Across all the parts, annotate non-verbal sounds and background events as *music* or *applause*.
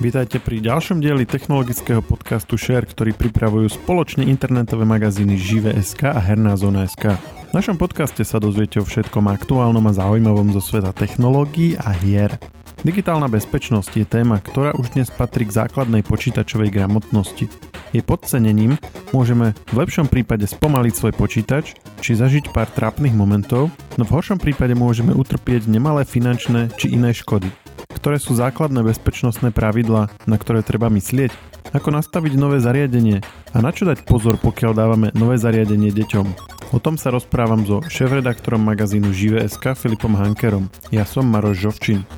Vítajte pri ďalšom dieli technologického podcastu Share, ktorý pripravujú spoločne internetové magazíny Žive.sk a Herná zóna.sk. V našom podcaste sa dozviete o všetkom aktuálnom a zaujímavom zo sveta technológií a hier. Digitálna bezpečnosť je téma, ktorá už dnes patrí k základnej počítačovej gramotnosti. Jej podcenením môžeme v lepšom prípade spomaliť svoj počítač či zažiť pár trápnych momentov, no v horšom prípade môžeme utrpieť nemalé finančné či iné škody. Ktoré sú základné bezpečnostné pravidlá, na ktoré treba myslieť? Ako nastaviť nové zariadenie? A na čo dať pozor, pokiaľ dávame nové zariadenie deťom? O tom sa rozprávam so šéf-redaktorom magazínu Žive.sk Filipom Hankerom. Ja som Maroš Žovčin.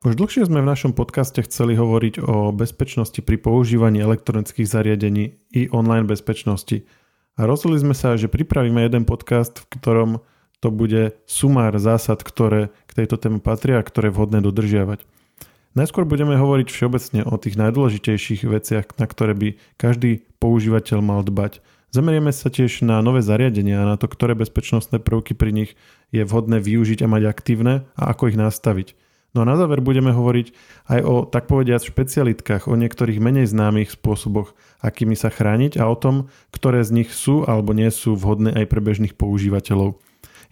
Už dlhšie sme v našom podcaste chceli hovoriť o bezpečnosti pri používaní elektronických zariadení i online bezpečnosti. A rozhodli sme sa, že pripravíme jeden podcast, v ktorom to bude sumár zásad, ktoré k tejto téme patria a ktoré je vhodné dodržiavať. Najskôr budeme hovoriť všeobecne o tých najdôležitejších veciach, na ktoré by každý používateľ mal dbať. Zamerieme sa tiež na nové zariadenia a na to, ktoré bezpečnostné prvky pri nich je vhodné využiť a mať aktívne a ako ich nastaviť. No a na záver budeme hovoriť aj o, tak povediať, špecialitkách, o niektorých menej známych spôsoboch, akými sa chrániť a o tom, ktoré z nich sú alebo nie sú vhodné aj pre bežných používateľov.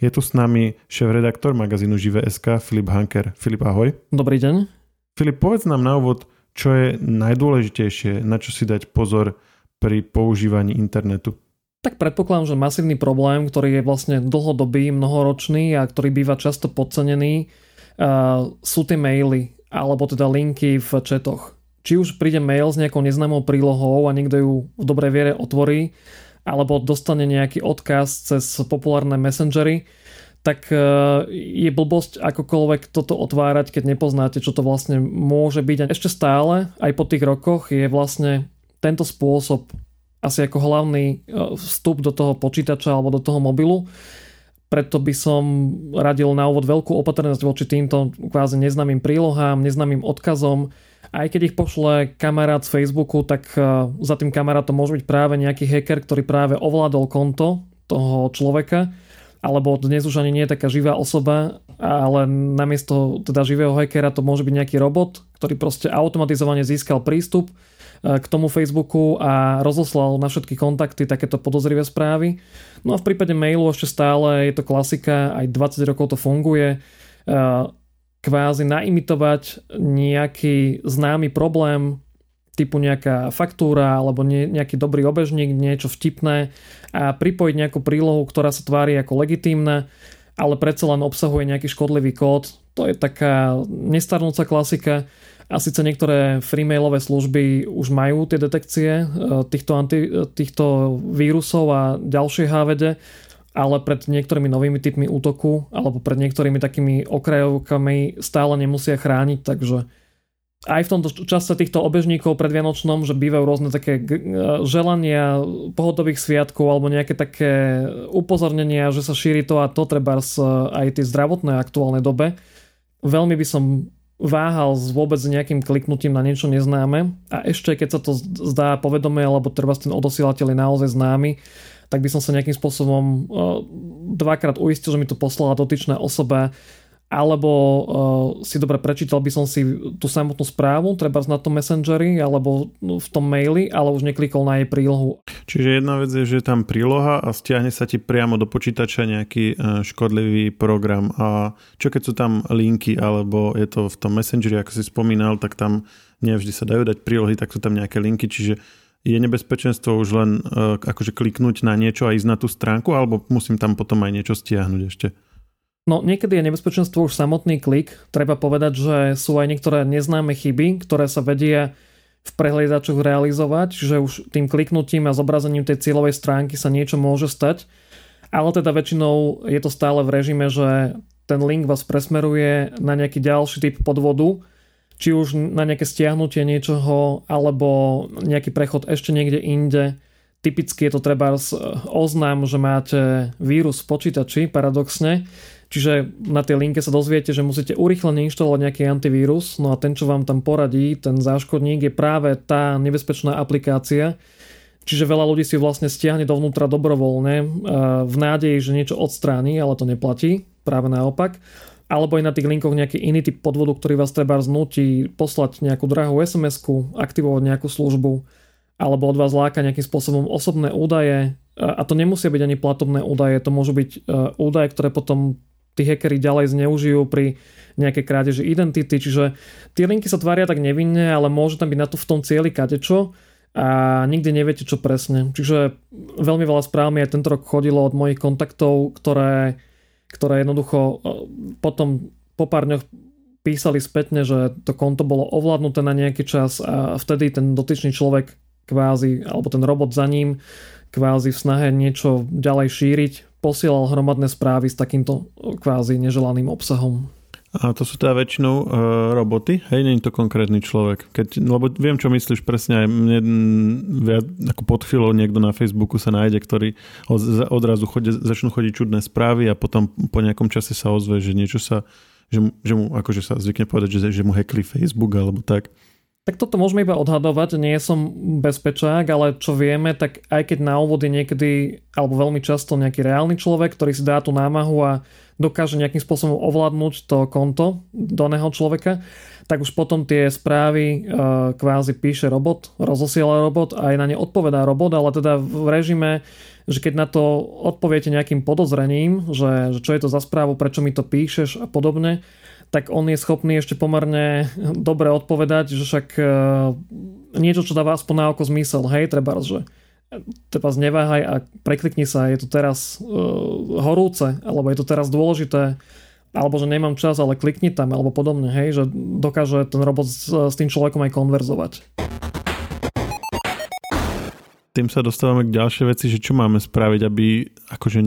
Je tu s nami šéf-redaktor magazínu Žive.sk Filip Hanker. Filip, ahoj. Dobrý deň. Filip, povedz nám na úvod, čo je najdôležitejšie, na čo si dať pozor pri používaní internetu. Tak predpokladám, že masívny problém, ktorý je vlastne dlhodobý, mnohoročný a ktorý býva často podcenený, uh, sú tie maily alebo teda linky v četoch. Či už príde mail s nejakou neznámou prílohou a niekto ju v dobrej viere otvorí alebo dostane nejaký odkaz cez populárne messengery, tak e, je blbosť akokoľvek toto otvárať, keď nepoznáte, čo to vlastne môže byť. A ešte stále, aj po tých rokoch, je vlastne tento spôsob asi ako hlavný e, vstup do toho počítača alebo do toho mobilu. Preto by som radil na úvod veľkú opatrnosť voči týmto kvázi neznámym prílohám, neznámym odkazom, aj keď ich pošle kamarát z Facebooku, tak e, za tým kamarátom môže byť práve nejaký hacker, ktorý práve ovládol konto toho človeka, alebo dnes už ani nie je taká živá osoba, ale namiesto teda živého hackera to môže byť nejaký robot, ktorý proste automatizovane získal prístup e, k tomu Facebooku a rozoslal na všetky kontakty takéto podozrivé správy. No a v prípade mailu ešte stále je to klasika, aj 20 rokov to funguje e, kvázi naimitovať nejaký známy problém typu nejaká faktúra alebo nejaký dobrý obežník, niečo vtipné a pripojiť nejakú prílohu, ktorá sa tvári ako legitímna, ale predsa len obsahuje nejaký škodlivý kód. To je taká nestarnúca klasika. A síce niektoré freemailové služby už majú tie detekcie eh, týchto, anti, týchto vírusov a ďalšie HVD, ale pred niektorými novými typmi útoku alebo pred niektorými takými okrajovkami stále nemusia chrániť, takže aj v tomto čase týchto obežníkov pred Vianočnom, že bývajú rôzne také želania pohodových sviatkov alebo nejaké také upozornenia, že sa šíri to a to treba aj tej zdravotnej aktuálnej dobe. Veľmi by som váhal s vôbec nejakým kliknutím na niečo neznáme a ešte keď sa to zdá povedomé alebo treba ten odosielateľ je naozaj známy, tak by som sa nejakým spôsobom uh, dvakrát uistil, že mi to poslala dotyčná osoba, alebo uh, si dobre prečítal by som si tú samotnú správu, treba na tom messengeri, alebo v tom maili, ale už neklikol na jej prílohu. Čiže jedna vec je, že je tam príloha a stiahne sa ti priamo do počítača nejaký uh, škodlivý program. A čo keď sú tam linky, alebo je to v tom messengeri, ako si spomínal, tak tam nevždy sa dajú dať prílohy, tak sú tam nejaké linky, čiže je nebezpečenstvo už len uh, akože kliknúť na niečo a ísť na tú stránku, alebo musím tam potom aj niečo stiahnuť ešte? No niekedy je nebezpečenstvo už samotný klik. Treba povedať, že sú aj niektoré neznáme chyby, ktoré sa vedia v prehliadačoch realizovať, že už tým kliknutím a zobrazením tej cieľovej stránky sa niečo môže stať. Ale teda väčšinou je to stále v režime, že ten link vás presmeruje na nejaký ďalší typ podvodu, či už na nejaké stiahnutie niečoho alebo nejaký prechod ešte niekde inde. Typicky je to treba oznám, že máte vírus v počítači, paradoxne. Čiže na tej linke sa dozviete, že musíte urychlene inštalovať nejaký antivírus, no a ten, čo vám tam poradí, ten záškodník, je práve tá nebezpečná aplikácia. Čiže veľa ľudí si vlastne stiahne dovnútra dobrovoľne v nádeji, že niečo odstráni, ale to neplatí, práve naopak. Alebo aj na tých linkoch nejaký iný typ podvodu, ktorý vás treba znúti poslať nejakú drahú SMS-ku, aktivovať nejakú službu, alebo od vás láka nejakým spôsobom osobné údaje. A to nemusia byť ani platobné údaje, to môžu byť e, údaje, ktoré potom tí hackeri ďalej zneužijú pri nejaké krádeži identity, čiže tie linky sa tvária tak nevinne, ale môže tam byť na to v tom cieli kadečo a nikdy neviete, čo presne. Čiže veľmi veľa správ mi aj tento rok chodilo od mojich kontaktov, ktoré, ktoré jednoducho e, potom po pár dňoch písali spätne, že to konto bolo ovládnuté na nejaký čas a vtedy ten dotyčný človek kvázi, alebo ten robot za ním kvázi v snahe niečo ďalej šíriť, posielal hromadné správy s takýmto e, kvázi neželaným obsahom. A to sú teda väčšinou uh, roboty, hej, nie je to konkrétny človek. Keď, lebo viem, čo myslíš presne aj mne, viac, ako pod chvíľou niekto na Facebooku sa nájde, ktorý od, odrazu chodí, začnú chodiť čudné správy a potom po nejakom čase sa ozve, že niečo sa, že mu, že mu akože sa zvykne povedať, že, že mu hackli Facebook alebo tak. Tak toto môžeme iba odhadovať, nie som bezpečák, ale čo vieme, tak aj keď na úvod je niekedy, alebo veľmi často nejaký reálny človek, ktorý si dá tú námahu a dokáže nejakým spôsobom ovládnuť to konto daného človeka, tak už potom tie správy e, kvázi píše robot, rozosiela robot a aj na ne odpovedá robot, ale teda v režime, že keď na to odpoviete nejakým podozrením, že, že čo je to za správu, prečo mi to píšeš a podobne, tak on je schopný ešte pomerne dobre odpovedať, že však e, niečo, čo dáva aspoň na oko zmysel, hej, treba, že treba zneváhaj a preklikni sa, je to teraz uh, horúce, alebo je to teraz dôležité, alebo že nemám čas, ale klikni tam, alebo podobne, hej, že dokáže ten robot s, s tým človekom aj konverzovať. Tým sa dostávame k ďalšej veci, že čo máme spraviť, aby akože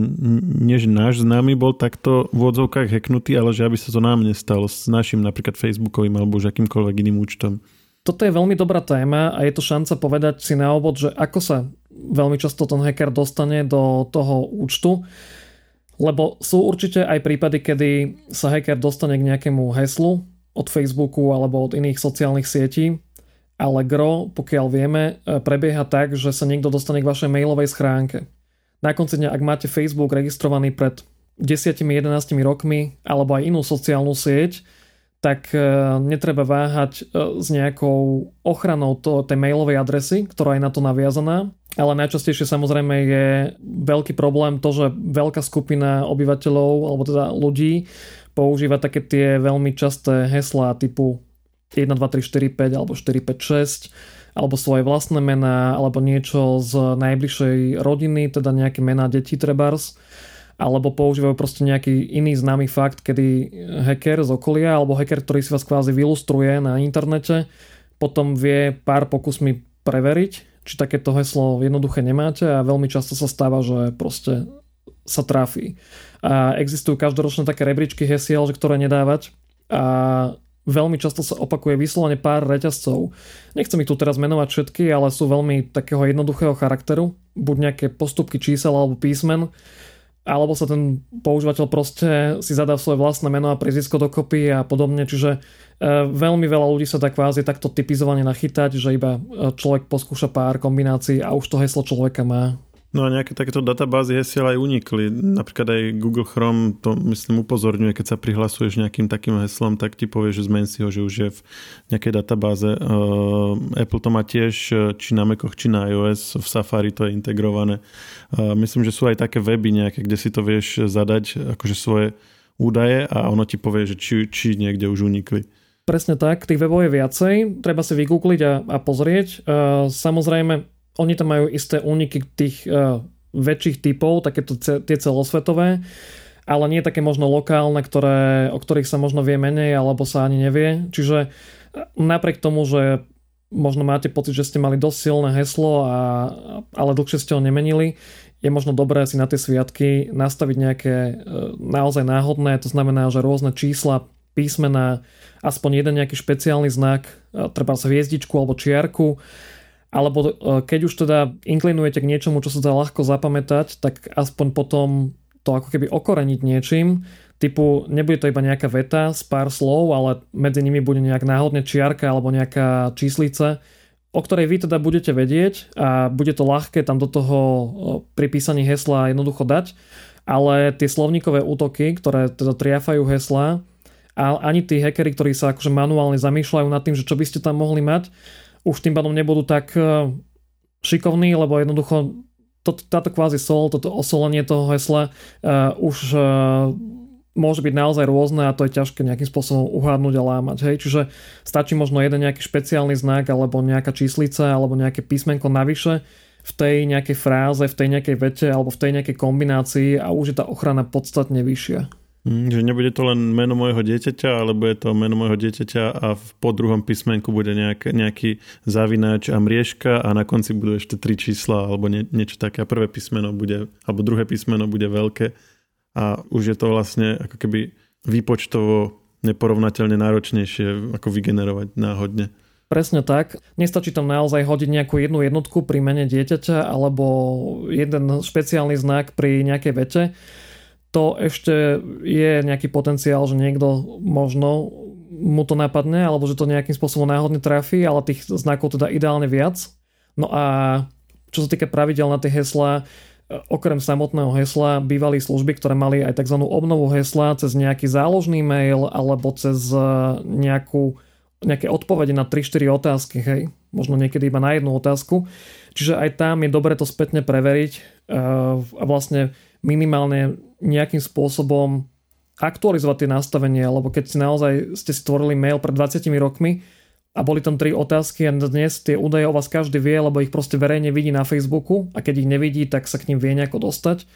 než náš známy bol takto v odzovkách hacknutý, ale že aby sa to nám nestalo s našim napríklad Facebookovým alebo už akýmkoľvek iným účtom. Toto je veľmi dobrá téma a je to šanca povedať si na obod, že ako sa veľmi často ten hacker dostane do toho účtu, lebo sú určite aj prípady, kedy sa hacker dostane k nejakému heslu od Facebooku alebo od iných sociálnych sietí, ale gro, pokiaľ vieme, e, prebieha tak, že sa niekto dostane k vašej mailovej schránke. Na konci dňa, ak máte Facebook registrovaný pred 10-11 rokmi alebo aj inú sociálnu sieť, tak e, netreba váhať e, s nejakou ochranou to, tej mailovej adresy, ktorá je na to naviazaná. Ale najčastejšie samozrejme je veľký problém to, že veľká skupina obyvateľov alebo teda ľudí používa také tie veľmi časté heslá typu 1, 2, 3, 4, 5 alebo 4, 5, 6 alebo svoje vlastné mená alebo niečo z najbližšej rodiny, teda nejaké mená detí trebárs alebo používajú proste nejaký iný známy fakt, kedy hacker z okolia alebo hacker, ktorý si vás kvázi vylustruje na internete, potom vie pár pokusmi preveriť, či takéto heslo jednoduché nemáte a veľmi často sa stáva, že proste sa trafí. A existujú každoročné také rebríčky hesiel, že ktoré nedávať a veľmi často sa opakuje vyslovene pár reťazcov. Nechcem ich tu teraz menovať všetky, ale sú veľmi takého jednoduchého charakteru. Buď nejaké postupky čísel alebo písmen, alebo sa ten používateľ proste si zadá svoje vlastné meno a priezvisko dokopy a podobne, čiže e, veľmi veľa ľudí sa dá kvázi takto typizovane nachytať, že iba e, človek poskúša pár kombinácií a už to heslo človeka má. No a nejaké takéto databázy hesiel aj unikli. Napríklad aj Google Chrome to myslím upozorňuje, keď sa prihlasuješ nejakým takým heslom, tak ti povie, že zmen si ho, že už je v nejakej databáze. Uh, Apple to má tiež, či na Macoch, či na iOS, v Safari to je integrované. Uh, myslím, že sú aj také weby nejaké, kde si to vieš zadať, akože svoje údaje a ono ti povie, že či, či niekde už unikli. Presne tak, tých webov je viacej, treba si vygoogliť a, a pozrieť. Uh, samozrejme, oni tam majú isté úniky tých uh, väčších typov, takéto ce, tie celosvetové, ale nie také možno lokálne, ktoré, o ktorých sa možno vie menej alebo sa ani nevie. Čiže eh, napriek tomu, že možno máte pocit, že ste mali dosť silné heslo, a, ale dlhšie ste ho nemenili, je možno dobré si na tie sviatky nastaviť nejaké e, naozaj náhodné, to znamená, že rôzne čísla, písmená, aspoň jeden nejaký špeciálny znak, treba sa hviezdičku alebo čiarku, alebo e, keď už teda inklinujete k niečomu, čo sa dá ľahko zapamätať, tak aspoň potom to ako keby okoreniť niečím, typu nebude to iba nejaká veta z pár slov, ale medzi nimi bude nejak náhodne čiarka alebo nejaká číslica, o ktorej vy teda budete vedieť a bude to ľahké tam do toho e, pri písaní hesla jednoducho dať. Ale tie slovníkové útoky, ktoré teda triafajú hesla, a ani tí hackeri, ktorí sa akože manuálne zamýšľajú nad tým, že čo by ste tam mohli mať, už tým pádom nebudú tak e, šikovní, lebo jednoducho to, táto kvázi sol, toto osolenie toho hesla uh, už uh, môže byť naozaj rôzne a to je ťažké nejakým spôsobom uhádnuť a lámať. Hej? Čiže stačí možno jeden nejaký špeciálny znak alebo nejaká číslica alebo nejaké písmenko navyše v tej nejakej fráze, v tej nejakej vete alebo v tej nejakej kombinácii a už je tá ochrana podstatne vyššia. Mm, že nebude to len meno môjho dieťaťa, alebo je to meno môjho dieťaťa a v po druhom písmenku bude nejak, nejaký zavináč a mriežka a na konci budú ešte tri čísla alebo nie, niečo také a prvé písmeno bude, alebo druhé písmeno bude veľké a už je to vlastne ako keby výpočtovo neporovnateľne náročnejšie ako vygenerovať náhodne. Presne tak. Nestačí tam naozaj hodiť nejakú jednu jednotku pri mene dieťaťa alebo jeden špeciálny znak pri nejakej vete to ešte je nejaký potenciál, že niekto možno mu to napadne, alebo že to nejakým spôsobom náhodne trafí, ale tých znakov teda ideálne viac. No a čo sa týka pravidel na tie hesla, okrem samotného hesla bývali služby, ktoré mali aj tzv. obnovu hesla cez nejaký záložný mail alebo cez e, nejakú, nejaké odpovede na 3-4 otázky, hej. Možno niekedy iba na jednu otázku. Čiže aj tam je dobre to spätne preveriť e, a vlastne minimálne nejakým spôsobom aktualizovať tie nastavenia, lebo keď si naozaj ste stvorili mail pred 20 rokmi a boli tam tri otázky a dnes tie údaje o vás každý vie, lebo ich proste verejne vidí na Facebooku a keď ich nevidí, tak sa k ním vie nejako dostať,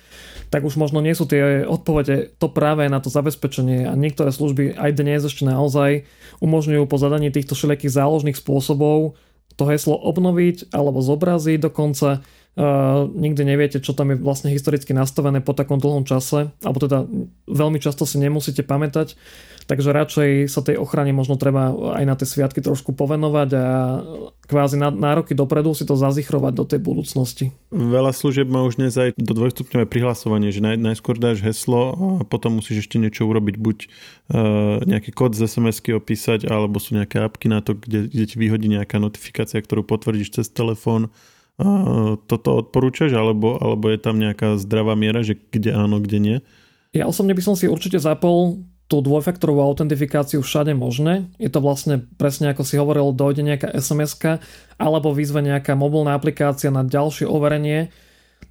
tak už možno nie sú tie odpovede to práve na to zabezpečenie a niektoré služby aj dnes ešte naozaj umožňujú po zadaní týchto všelijakých záložných spôsobov to heslo obnoviť alebo zobraziť dokonca Uh, nikdy neviete, čo tam je vlastne historicky nastavené po takom dlhom čase, alebo teda veľmi často si nemusíte pamätať, takže radšej sa tej ochrane možno treba aj na tie sviatky trošku povenovať a kvázi na, nároky dopredu si to zazichrovať do tej budúcnosti. Veľa služieb má už dnes aj do dvojstupňové prihlasovanie, že naj, najskôr dáš heslo a potom musíš ešte niečo urobiť, buď uh, nejaký kód z SMS-ky opísať, alebo sú nejaké apky na to, kde, kde ti vyhodí nejaká notifikácia, ktorú potvrdíš cez telefón toto odporúčaš, alebo, alebo je tam nejaká zdravá miera, že kde áno, kde nie? Ja osobne by som si určite zapol tú dvojfaktorovú autentifikáciu všade možné. Je to vlastne presne ako si hovoril, dojde nejaká sms alebo vyzve nejaká mobilná aplikácia na ďalšie overenie.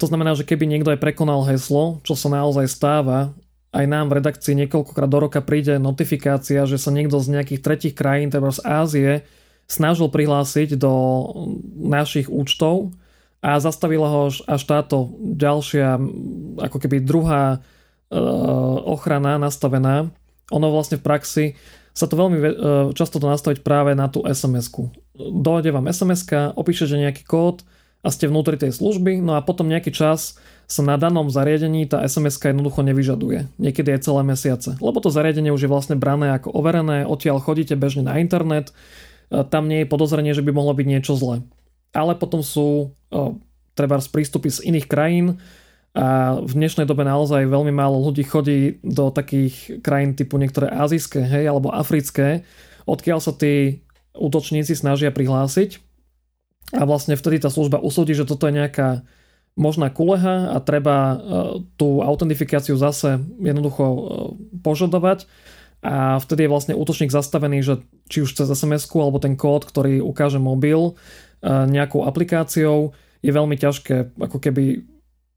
To znamená, že keby niekto aj prekonal heslo, čo sa naozaj stáva, aj nám v redakcii niekoľkokrát do roka príde notifikácia, že sa niekto z nejakých tretich krajín, teda z Ázie, snažil prihlásiť do našich účtov a zastavila ho až táto ďalšia, ako keby druhá e, ochrana nastavená. Ono vlastne v praxi sa to veľmi e, často to nastaviť práve na tú SMS-ku. Dojde vám SMS-ka, opíšete nejaký kód a ste vnútri tej služby, no a potom nejaký čas sa na danom zariadení tá sms jednoducho nevyžaduje. Niekedy aj celé mesiace. Lebo to zariadenie už je vlastne brané ako overené, odtiaľ chodíte bežne na internet, tam nie je podozrenie, že by mohlo byť niečo zlé. Ale potom sú treba z prístupy z iných krajín a v dnešnej dobe naozaj veľmi málo ľudí chodí do takých krajín typu niektoré azijské hej, alebo africké, odkiaľ sa tí útočníci snažia prihlásiť. A vlastne vtedy tá služba usúdi, že toto je nejaká možná kuleha a treba tú autentifikáciu zase jednoducho požadovať. A vtedy je vlastne útočník zastavený, že či už cez sms alebo ten kód, ktorý ukáže mobil nejakou aplikáciou, je veľmi ťažké ako keby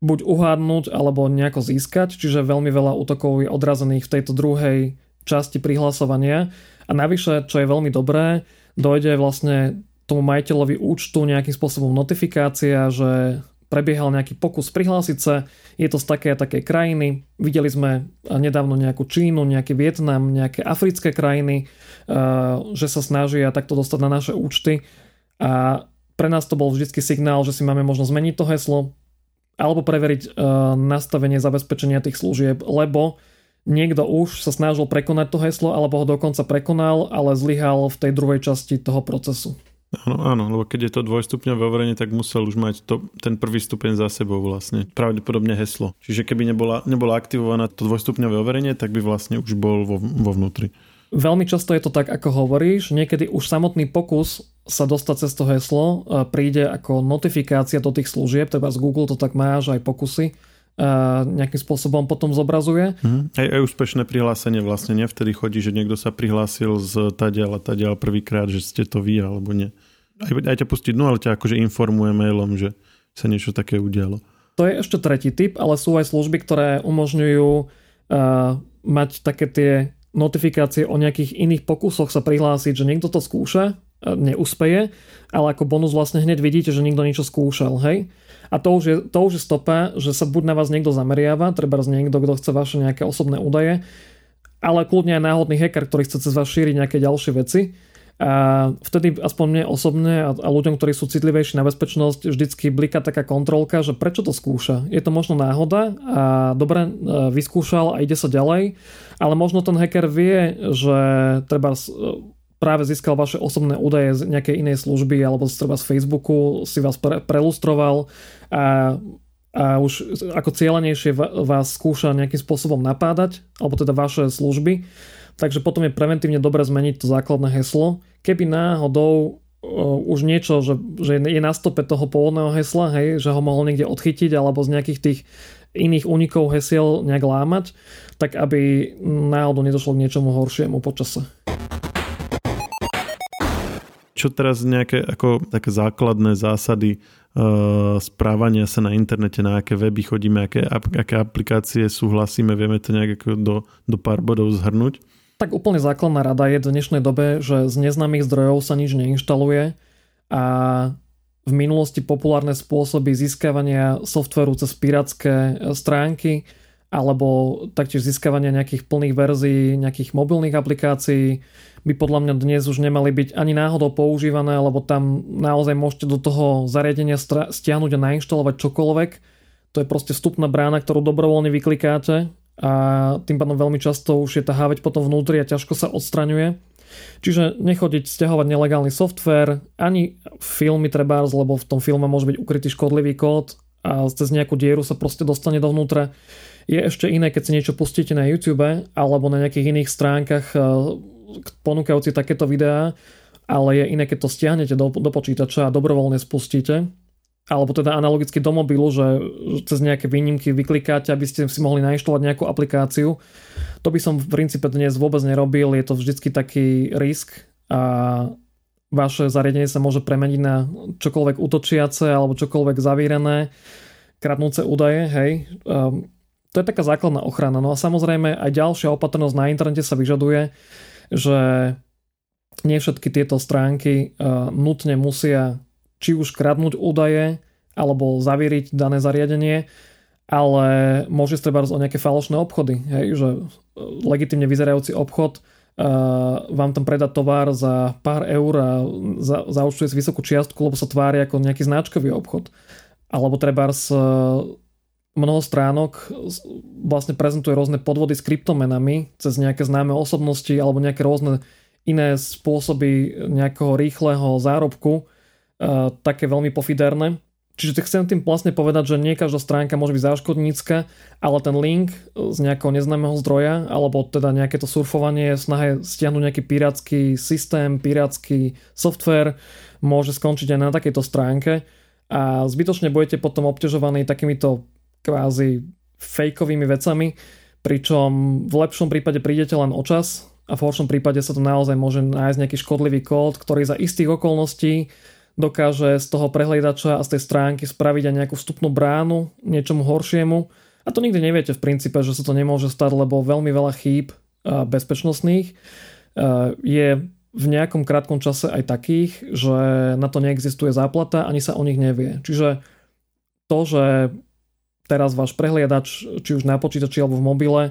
buď uhádnuť alebo nejako získať, čiže veľmi veľa útokov je odrazených v tejto druhej časti prihlasovania. A navyše, čo je veľmi dobré, dojde vlastne tomu majiteľovi účtu nejakým spôsobom notifikácia, že prebiehal nejaký pokus prihlásiť sa, je to z také a takej krajiny. Videli sme nedávno nejakú Čínu, nejaký Vietnam, nejaké africké krajiny, že sa snažia takto dostať na naše účty. A pre nás to bol vždy signál, že si máme možno zmeniť to heslo alebo preveriť nastavenie zabezpečenia tých služieb, lebo niekto už sa snažil prekonať to heslo alebo ho dokonca prekonal, ale zlyhal v tej druhej časti toho procesu. Áno, áno, lebo keď je to dvojstupňové overenie, tak musel už mať to, ten prvý stupeň za sebou vlastne. Pravdepodobne heslo. Čiže keby nebola, nebola aktivované to dvojstupňové overenie, tak by vlastne už bol vo, vo vnútri. Veľmi často je to tak, ako hovoríš. Niekedy už samotný pokus sa dostať cez to heslo príde ako notifikácia do tých služieb, teda z Google to tak má, že aj pokusy nejakým spôsobom potom zobrazuje. Hmm. Aj, aj úspešné prihlásenie vlastne nie vtedy chodí, že niekto sa prihlásil z tadiaľ a tadiaľ prvýkrát, že ste to vy alebo nie. Aj, aj ťa pustiť, no ale ťa akože informuje mailom, že sa niečo také udialo. To je ešte tretí typ, ale sú aj služby, ktoré umožňujú uh, mať také tie notifikácie o nejakých iných pokusoch sa prihlásiť, že niekto to skúša, neúspeje, ale ako bonus vlastne hneď vidíte, že niekto niečo skúšal, hej? A to už je, to už je stopa, že sa buď na vás niekto zameriava, treba z niekto, kto chce vaše nejaké osobné údaje, ale kľudne aj náhodný hacker, ktorý chce cez vás šíriť nejaké ďalšie veci. A vtedy aspoň mne osobne a, a ľuďom, ktorí sú citlivejší na bezpečnosť, vždycky bliká taká kontrolka, že prečo to skúša. Je to možno náhoda a dobre e, vyskúšal a ide sa ďalej, ale možno ten hacker vie, že treba práve získal vaše osobné údaje z nejakej inej služby alebo treba z Facebooku, si vás pre, prelustroval a, a už ako cieľanejšie vás skúša nejakým spôsobom napádať, alebo teda vaše služby. Takže potom je preventívne dobre zmeniť to základné heslo. Keby náhodou už niečo, že, že je na stope toho pôvodného hesla, hej, že ho mohol niekde odchytiť alebo z nejakých tých iných únikov hesiel nejak lámať, tak aby náhodou nedošlo k niečomu horšiemu počase čo teraz nejaké ako také základné zásady uh, správania sa na internete, na aké weby chodíme, aké, aké aplikácie súhlasíme, vieme to nejak ako do, do pár bodov zhrnúť? Tak úplne základná rada je v dnešnej dobe, že z neznámych zdrojov sa nič neinštaluje a v minulosti populárne spôsoby získavania softveru cez pirátske stránky alebo taktiež získavania nejakých plných verzií, nejakých mobilných aplikácií, by podľa mňa dnes už nemali byť ani náhodou používané, lebo tam naozaj môžete do toho zariadenia stiahnuť a nainštalovať čokoľvek. To je proste vstupná brána, ktorú dobrovoľne vyklikáte a tým pádom veľmi často už je tá háveť potom vnútri a ťažko sa odstraňuje. Čiže nechodiť stiahovať nelegálny software, ani filmy trebárs, lebo v tom filme môže byť ukrytý škodlivý kód a cez nejakú dieru sa proste dostane dovnútra. Je ešte iné, keď si niečo pustíte na YouTube alebo na nejakých iných stránkach ponúkajúci takéto videá, ale je iné, keď to stiahnete do, do počítača a dobrovoľne spustíte, alebo teda analogicky do mobilu, že cez nejaké výnimky vyklikáte, aby ste si mohli nainštalovať nejakú aplikáciu. To by som v princípe dnes vôbec nerobil, je to vždycky taký risk a vaše zariadenie sa môže premeniť na čokoľvek útočiace alebo čokoľvek zavírené, kradnúce údaje, hej. Um, to je taká základná ochrana. No a samozrejme aj ďalšia opatrnosť na internete sa vyžaduje, že nie všetky tieto stránky uh, nutne musia či už kradnúť údaje alebo zavíriť dané zariadenie, ale môže treba o nejaké falošné obchody, hej, že e, legitimne vyzerajúci obchod uh, vám tam predá tovar za pár eur a za, zaučtuje si vysokú čiastku, lebo sa tvári ako nejaký značkový obchod. Alebo treba z mnoho stránok vlastne prezentuje rôzne podvody s kryptomenami cez nejaké známe osobnosti alebo nejaké rôzne iné spôsoby nejakého rýchleho zárobku, také veľmi pofiderné. Čiže chcem tým vlastne povedať, že nie každá stránka môže byť záškodnícka, ale ten link z nejakého neznámeho zdroja, alebo teda nejaké to surfovanie, snahe stiahnuť nejaký pirátsky systém, pirátsky software, môže skončiť aj na takejto stránke a zbytočne budete potom obťažovaní takýmito kvázi fejkovými vecami, pričom v lepšom prípade prídete len o čas a v horšom prípade sa to naozaj môže nájsť nejaký škodlivý kód, ktorý za istých okolností dokáže z toho prehliadača a z tej stránky spraviť aj nejakú vstupnú bránu niečomu horšiemu. A to nikdy neviete v princípe, že sa to nemôže stať, lebo veľmi veľa chýb bezpečnostných je v nejakom krátkom čase aj takých, že na to neexistuje záplata, ani sa o nich nevie. Čiže to, že teraz váš prehliadač, či už na počítači alebo v mobile,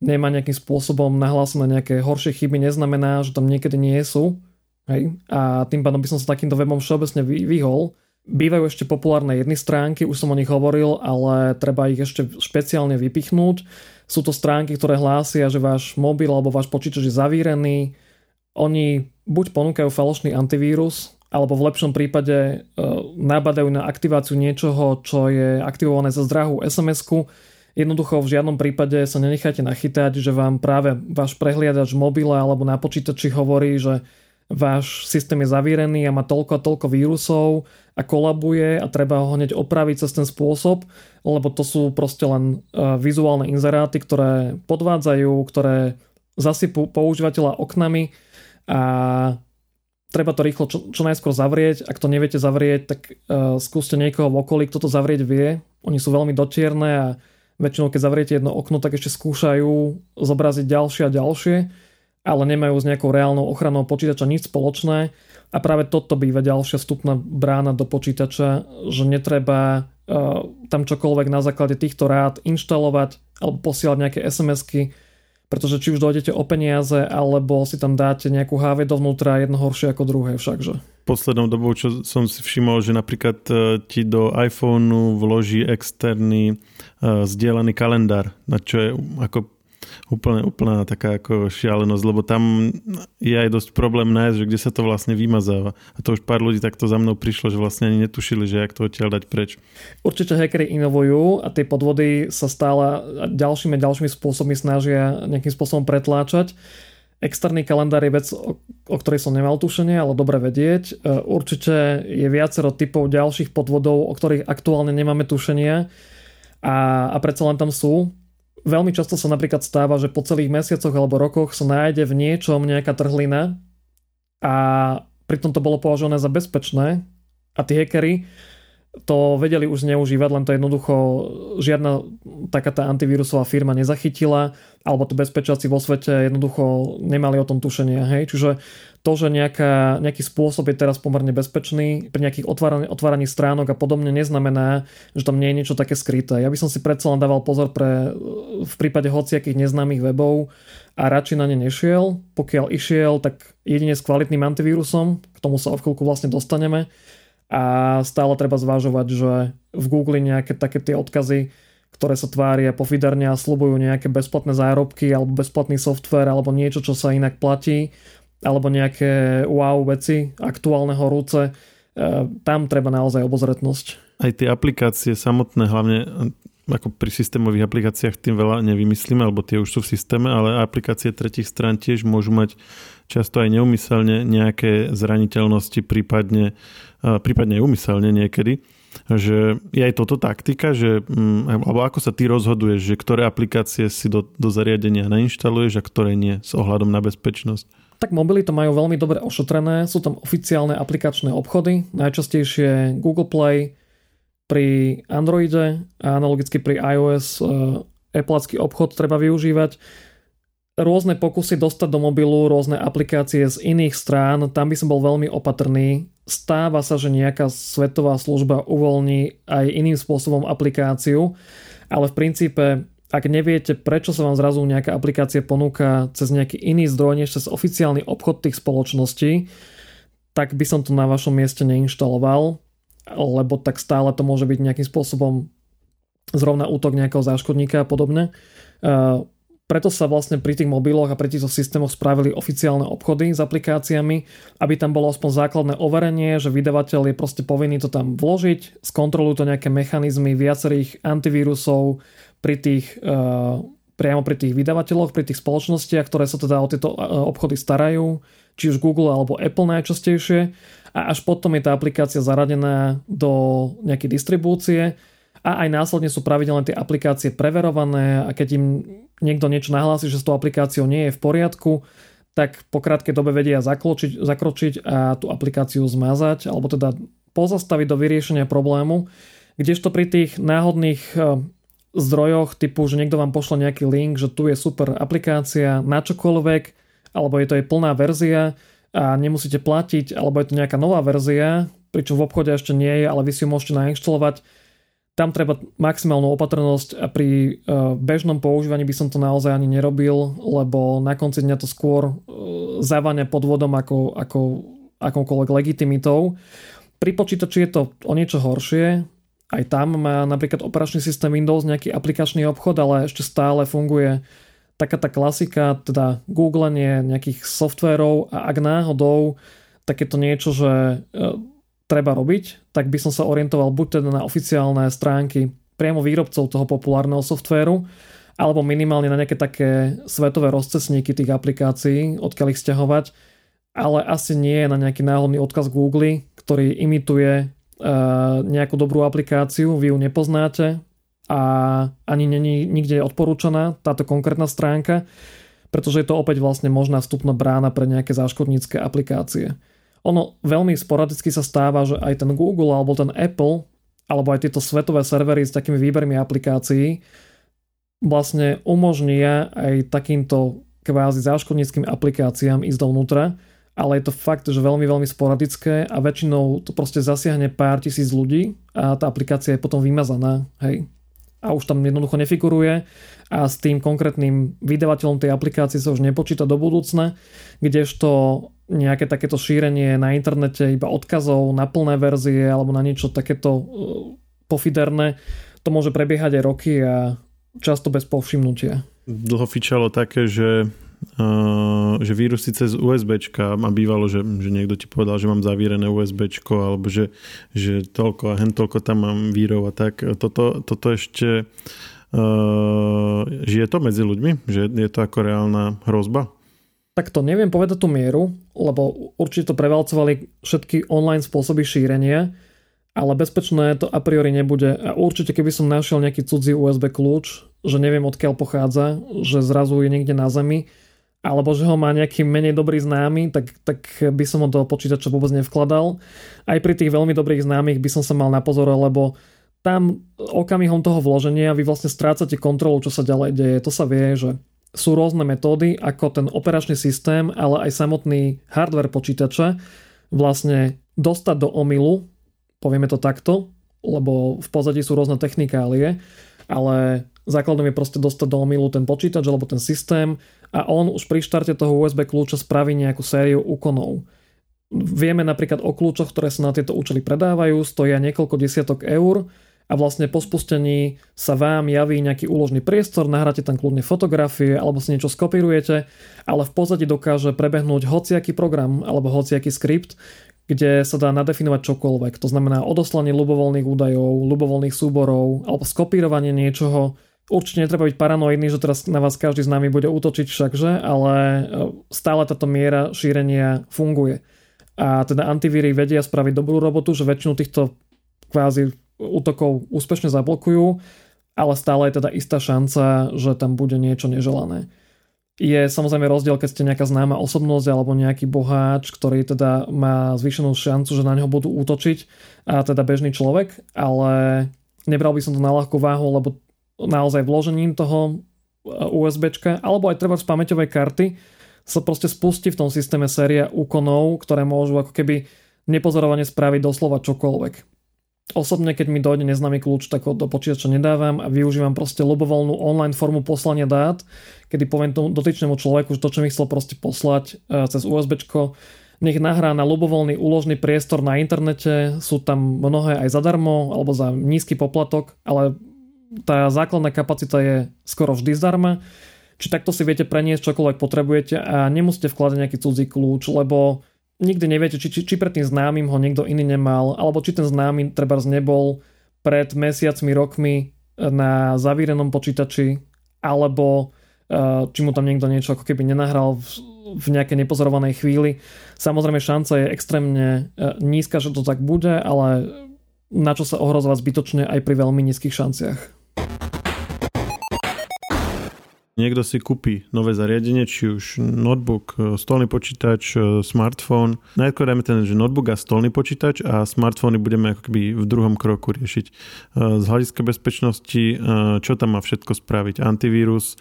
nemá nejakým spôsobom nahlásené nejaké horšie chyby, neznamená, že tam niekedy nie sú. Hej? A tým pádom by som sa takýmto webom všeobecne vyhol. Bývajú ešte populárne jedny stránky, už som o nich hovoril, ale treba ich ešte špeciálne vypichnúť. Sú to stránky, ktoré hlásia, že váš mobil alebo váš počítač je zavírený. Oni buď ponúkajú falošný antivírus, alebo v lepšom prípade e, nabadajú na aktiváciu niečoho, čo je aktivované za zdrahú SMS-ku. Jednoducho v žiadnom prípade sa nenecháte nachytať, že vám práve váš prehliadač mobile alebo na počítači hovorí, že váš systém je zavírený a má toľko a toľko vírusov a kolabuje a treba ho hneď opraviť cez ten spôsob, lebo to sú proste len e, vizuálne inzeráty, ktoré podvádzajú, ktoré zasypú používateľa oknami a treba to rýchlo čo, čo najskôr zavrieť. Ak to neviete zavrieť, tak uh, skúste niekoho v okolí, kto to zavrieť vie. Oni sú veľmi dotierne a väčšinou keď zavriete jedno okno, tak ešte skúšajú zobraziť ďalšie a ďalšie, ale nemajú s nejakou reálnou ochranou počítača nič spoločné. A práve toto býva ďalšia vstupná brána do počítača, že netreba uh, tam čokoľvek na základe týchto rád inštalovať alebo posielať nejaké SMS-ky, pretože či už dojdete o peniaze, alebo si tam dáte nejakú HV dovnútra, jedno horšie ako druhé všakže. Poslednou dobou, čo som si všimol, že napríklad e, ti do iPhoneu vloží externý uh, zdieľaný kalendár, na čo je ako úplne, úplná taká ako šialenosť, lebo tam je aj dosť problém nájsť, že kde sa to vlastne vymazáva. A to už pár ľudí takto za mnou prišlo, že vlastne ani netušili, že jak to odtiaľ dať preč. Určite hackery inovujú a tie podvody sa stále ďalšími a ďalšími spôsobmi snažia nejakým spôsobom pretláčať. Externý kalendár je vec, o, o ktorej som nemal tušenie, ale dobre vedieť. E, určite je viacero typov ďalších podvodov, o ktorých aktuálne nemáme tušenia a, a predsa len tam sú. Veľmi často sa napríklad stáva, že po celých mesiacoch alebo rokoch sa nájde v niečom nejaká trhlina a pritom to bolo považované za bezpečné a tí hackery to vedeli už zneužívať, len to jednoducho žiadna taká tá antivírusová firma nezachytila, alebo to bezpečáci vo svete jednoducho nemali o tom tušenie. Hej? Čiže to, že nejaká, nejaký spôsob je teraz pomerne bezpečný pri nejakých otváraní, otváraní stránok a podobne neznamená, že tam nie je niečo také skryté. Ja by som si predsa len dával pozor pre, v prípade hociakých neznámych webov a radšej na ne nešiel. Pokiaľ išiel, tak jedine s kvalitným antivírusom, k tomu sa o chvíľku vlastne dostaneme a stále treba zvažovať, že v Google nejaké také tie odkazy, ktoré sa tvária pofiderne a slubujú nejaké bezplatné zárobky alebo bezplatný software alebo niečo, čo sa inak platí alebo nejaké wow veci aktuálne horúce, e, tam treba naozaj obozretnosť. Aj tie aplikácie samotné, hlavne ako pri systémových aplikáciách tým veľa nevymyslíme, alebo tie už sú v systéme, ale aplikácie tretich strán tiež môžu mať často aj neumyselne nejaké zraniteľnosti, prípadne, prípadne aj umyselne niekedy. Že je aj toto taktika, že, mm, alebo ako sa ty rozhoduješ, že ktoré aplikácie si do, do zariadenia nainštaluješ a ktoré nie s ohľadom na bezpečnosť? Tak mobily to majú veľmi dobre ošetrené, sú tam oficiálne aplikačné obchody, najčastejšie Google Play, pri Androide a analogicky pri iOS e, Applecký obchod treba využívať. Rôzne pokusy dostať do mobilu, rôzne aplikácie z iných strán, tam by som bol veľmi opatrný. Stáva sa, že nejaká svetová služba uvoľní aj iným spôsobom aplikáciu, ale v princípe ak neviete, prečo sa vám zrazu nejaká aplikácia ponúka cez nejaký iný zdroj než cez oficiálny obchod tých spoločností, tak by som to na vašom mieste neinštaloval lebo tak stále to môže byť nejakým spôsobom zrovna útok nejakého záškodníka a podobne. Preto sa vlastne pri tých mobiloch a pri týchto systémoch spravili oficiálne obchody s aplikáciami, aby tam bolo aspoň základné overenie, že vydavateľ je proste povinný to tam vložiť, skontrolujú to nejaké mechanizmy viacerých antivírusov pri tých, priamo pri tých vydavateľoch, pri tých spoločnostiach, ktoré sa teda o tieto obchody starajú, či už Google alebo Apple najčastejšie a až potom je tá aplikácia zaradená do nejakej distribúcie a aj následne sú pravidelne tie aplikácie preverované a keď im niekto niečo nahlási, že s tou aplikáciou nie je v poriadku, tak po krátkej dobe vedia zakročiť, zakročiť a tú aplikáciu zmazať alebo teda pozastaviť do vyriešenia problému. Kdežto pri tých náhodných e, zdrojoch typu, že niekto vám pošle nejaký link, že tu je super aplikácia na čokoľvek, alebo je to jej plná verzia, a nemusíte platiť, alebo je to nejaká nová verzia, pričom v obchode ešte nie je, ale vy si ju môžete nainštalovať. Tam treba maximálnu opatrnosť a pri e, bežnom používaní by som to naozaj ani nerobil, lebo na konci dňa to skôr e, zavania podvodom ako, ako akoukoľvek legitimitou. Pri počítači je to o niečo horšie, aj tam má napríklad operačný systém Windows nejaký aplikačný obchod, ale ešte stále funguje taká tá klasika, teda googlenie nejakých softverov a ak náhodou takéto niečo, že e, treba robiť, tak by som sa orientoval buď teda na oficiálne stránky priamo výrobcov toho populárneho softvéru, alebo minimálne na nejaké také svetové rozcesníky tých aplikácií, odkiaľ ich stiahovať. ale asi nie na nejaký náhodný odkaz Google, ktorý imituje uh, nejakú dobrú aplikáciu, vy ju nepoznáte a ani není nikde odporúčaná táto konkrétna stránka, pretože je to opäť vlastne možná vstupná brána pre nejaké záškodnícke aplikácie. Ono veľmi sporadicky sa stáva, že aj ten Google alebo ten Apple alebo aj tieto svetové servery s takými výbermi aplikácií vlastne umožnia aj takýmto kvázi záškodníckým aplikáciám ísť dovnútra, ale je to fakt, že veľmi, veľmi sporadické a väčšinou to proste zasiahne pár tisíc ľudí a tá aplikácia je potom vymazaná, hej. A už tam jednoducho nefiguruje a s tým konkrétnym vydavateľom tej aplikácie sa už nepočíta do budúcna, kdežto nejaké takéto šírenie na internete iba odkazov na plné verzie alebo na niečo takéto uh, pofiderné, to môže prebiehať aj roky a často bez povšimnutia. Dlho fičalo také, že Uh, že vírusy cez USB a bývalo, že, že niekto ti povedal, že mám zavírené USB alebo že, že toľko a hen toľko tam mám vírov a tak. Toto, toto ešte uh, žije to medzi ľuďmi? Že je to ako reálna hrozba? Tak to neviem povedať tú mieru, lebo určite to prevalcovali všetky online spôsoby šírenia, ale bezpečné to a priori nebude. A určite keby som našiel nejaký cudzí USB kľúč, že neviem odkiaľ pochádza, že zrazu je niekde na zemi, alebo že ho má nejaký menej dobrý známy, tak, tak by som ho do počítača vôbec nevkladal. Aj pri tých veľmi dobrých známych by som sa mal na pozor, lebo tam okamihom toho vloženia vy vlastne strácate kontrolu, čo sa ďalej deje. To sa vie, že sú rôzne metódy, ako ten operačný systém, ale aj samotný hardware počítača vlastne dostať do omilu, povieme to takto, lebo v pozadí sú rôzne technikálie, ale základom je proste dostať do omilu ten počítač alebo ten systém, a on už pri štarte toho USB kľúča spraví nejakú sériu úkonov. Vieme napríklad o kľúčoch, ktoré sa na tieto účely predávajú, stoja niekoľko desiatok eur a vlastne po spustení sa vám javí nejaký úložný priestor, nahráte tam kľudne fotografie alebo si niečo skopírujete, ale v pozadí dokáže prebehnúť hociaký program alebo hociaký skript, kde sa dá nadefinovať čokoľvek. To znamená odoslanie ľubovoľných údajov, ľubovoľných súborov alebo skopírovanie niečoho, Určite netreba byť paranoidný, že teraz na vás každý z nami bude útočiť všakže, ale e, stále táto miera šírenia funguje. A teda antivíry vedia spraviť dobrú robotu, že väčšinu týchto kvázi útokov úspešne zablokujú, ale stále je teda istá šanca, že tam bude niečo neželané. Je samozrejme rozdiel, keď ste nejaká známa osobnosť alebo nejaký boháč, ktorý teda má zvýšenú šancu, že na neho budú útočiť a teda bežný človek, ale nebral by som to na ľahkú váhu, lebo naozaj vložením toho USB, alebo aj treba z pamäťovej karty sa proste spustí v tom systéme séria úkonov, ktoré môžu ako keby nepozorovane spraviť doslova čokoľvek. Osobne, keď mi dojde neznámy kľúč, tak ho do počítača nedávam a využívam proste ľubovoľnú online formu poslania dát, kedy poviem tomu dotyčnému človeku, že to, čo mi chcel proste poslať e, cez USB, nech nahrá na ľubovoľný úložný priestor na internete, sú tam mnohé aj zadarmo alebo za nízky poplatok, ale tá základná kapacita je skoro vždy zdarma, či takto si viete preniesť čokoľvek potrebujete a nemusíte vkladať nejaký cudzí kľúč, lebo nikdy neviete, či, či, či pred tým známym ho niekto iný nemal, alebo či ten známy treba nebol pred mesiacmi, rokmi na zavírenom počítači, alebo eh, či mu tam niekto niečo ako keby nenahral v, v nejakej nepozorovanej chvíli. Samozrejme šanca je extrémne eh, nízka, že to tak bude, ale na čo sa ohrozovať zbytočne aj pri veľmi nízkych šanciach. Niekto si kúpi nové zariadenie, či už notebook, e, stolný počítač, e, smartfón. Najskôr dajme ten, že notebook a stolný počítač a smartfóny budeme ako keby v druhom kroku riešiť. E, z hľadiska bezpečnosti, čo tam má všetko spraviť? Antivírus,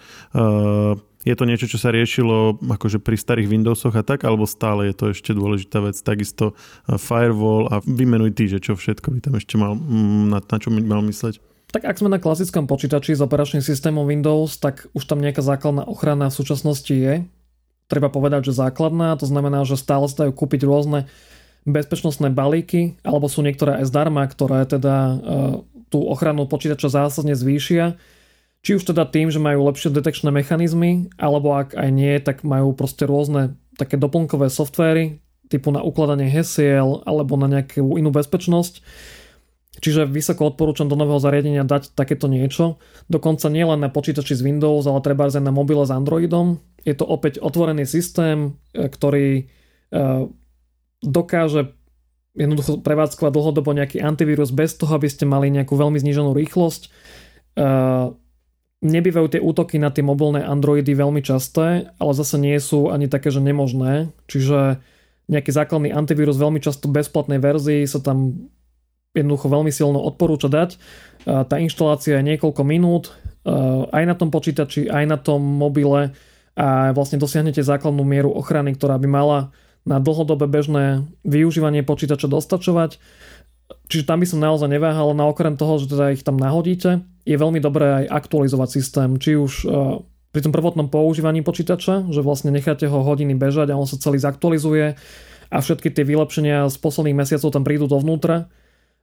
je to niečo, čo sa riešilo akože pri starých Windowsoch a tak, alebo stále je to ešte dôležitá vec, takisto firewall a vymenuj ty, že čo všetko by tam ešte mal, na, na čo mal mysleť. Tak ak sme na klasickom počítači s operačným systémom Windows, tak už tam nejaká základná ochrana v súčasnosti je. Treba povedať, že základná, to znamená, že stále sa dajú kúpiť rôzne bezpečnostné balíky, alebo sú niektoré aj zdarma, ktoré teda e, tú ochranu počítača zásadne zvýšia. Či už teda tým, že majú lepšie detekčné mechanizmy, alebo ak aj nie, tak majú proste rôzne také doplnkové softvery, typu na ukladanie hesiel alebo na nejakú inú bezpečnosť Čiže vysoko odporúčam do nového zariadenia dať takéto niečo. Dokonca nie len na počítači z Windows, ale treba aj na mobile s Androidom. Je to opäť otvorený systém, e, ktorý dokáže jednoducho prevádzkovať dlhodobo nejaký antivírus bez toho, aby ste mali nejakú veľmi zníženú rýchlosť. Nebývajú tie útoky na tie mobilné Androidy veľmi časté, ale zase nie sú ani také, že nemožné. Čiže nejaký základný antivírus veľmi často bezplatnej verzii sa tam jednoducho veľmi silno odporúča dať. Tá inštalácia je niekoľko minút, aj na tom počítači, aj na tom mobile a vlastne dosiahnete základnú mieru ochrany, ktorá by mala na dlhodobé bežné využívanie počítača dostačovať. Čiže tam by som naozaj neváhal, na okrem toho, že teda ich tam nahodíte, je veľmi dobré aj aktualizovať systém, či už pri tom prvotnom používaní počítača, že vlastne necháte ho hodiny bežať a on sa celý zaktualizuje a všetky tie vylepšenia z posledných mesiacov tam prídu dovnútra,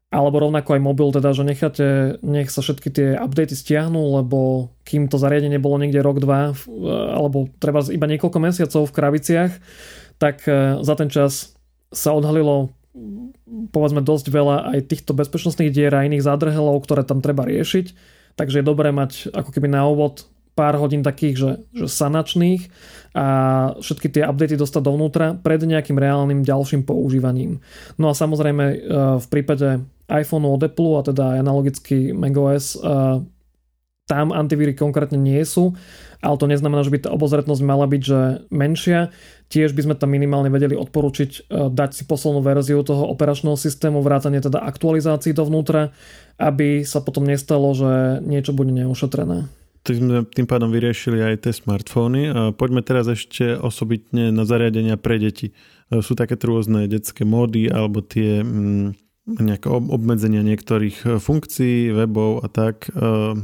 alebo rovnako aj mobil, teda, že necháte, nech sa všetky tie updaty stiahnu, lebo kým to zariadenie bolo niekde rok, dva, alebo treba iba niekoľko mesiacov v krabiciach, tak uh, za ten čas sa odhalilo povedzme dosť veľa aj týchto bezpečnostných dier a iných zádrhelov, ktoré tam treba riešiť. Takže je dobré mať ako keby na úvod pár hodín takých, že, že sanačných a všetky tie updaty dostať dovnútra pred nejakým reálnym ďalším používaním. No a samozrejme e, v prípade iPhoneu od Apple a teda analogicky macOS e, tam antivíry konkrétne nie sú, ale to neznamená, že by tá obozretnosť mala byť že menšia. Tiež by sme tam minimálne vedeli odporučiť e, dať si poslednú verziu toho operačného systému, vrátanie teda aktualizácií dovnútra, aby sa potom nestalo, že niečo bude neušetrené. Tak sme tým pádom vyriešili aj tie smartfóny. Poďme teraz ešte osobitne na zariadenia pre deti. E, sú také rôzne detské módy alebo tie mm, nejaké obmedzenia niektorých e, funkcií, webov a tak.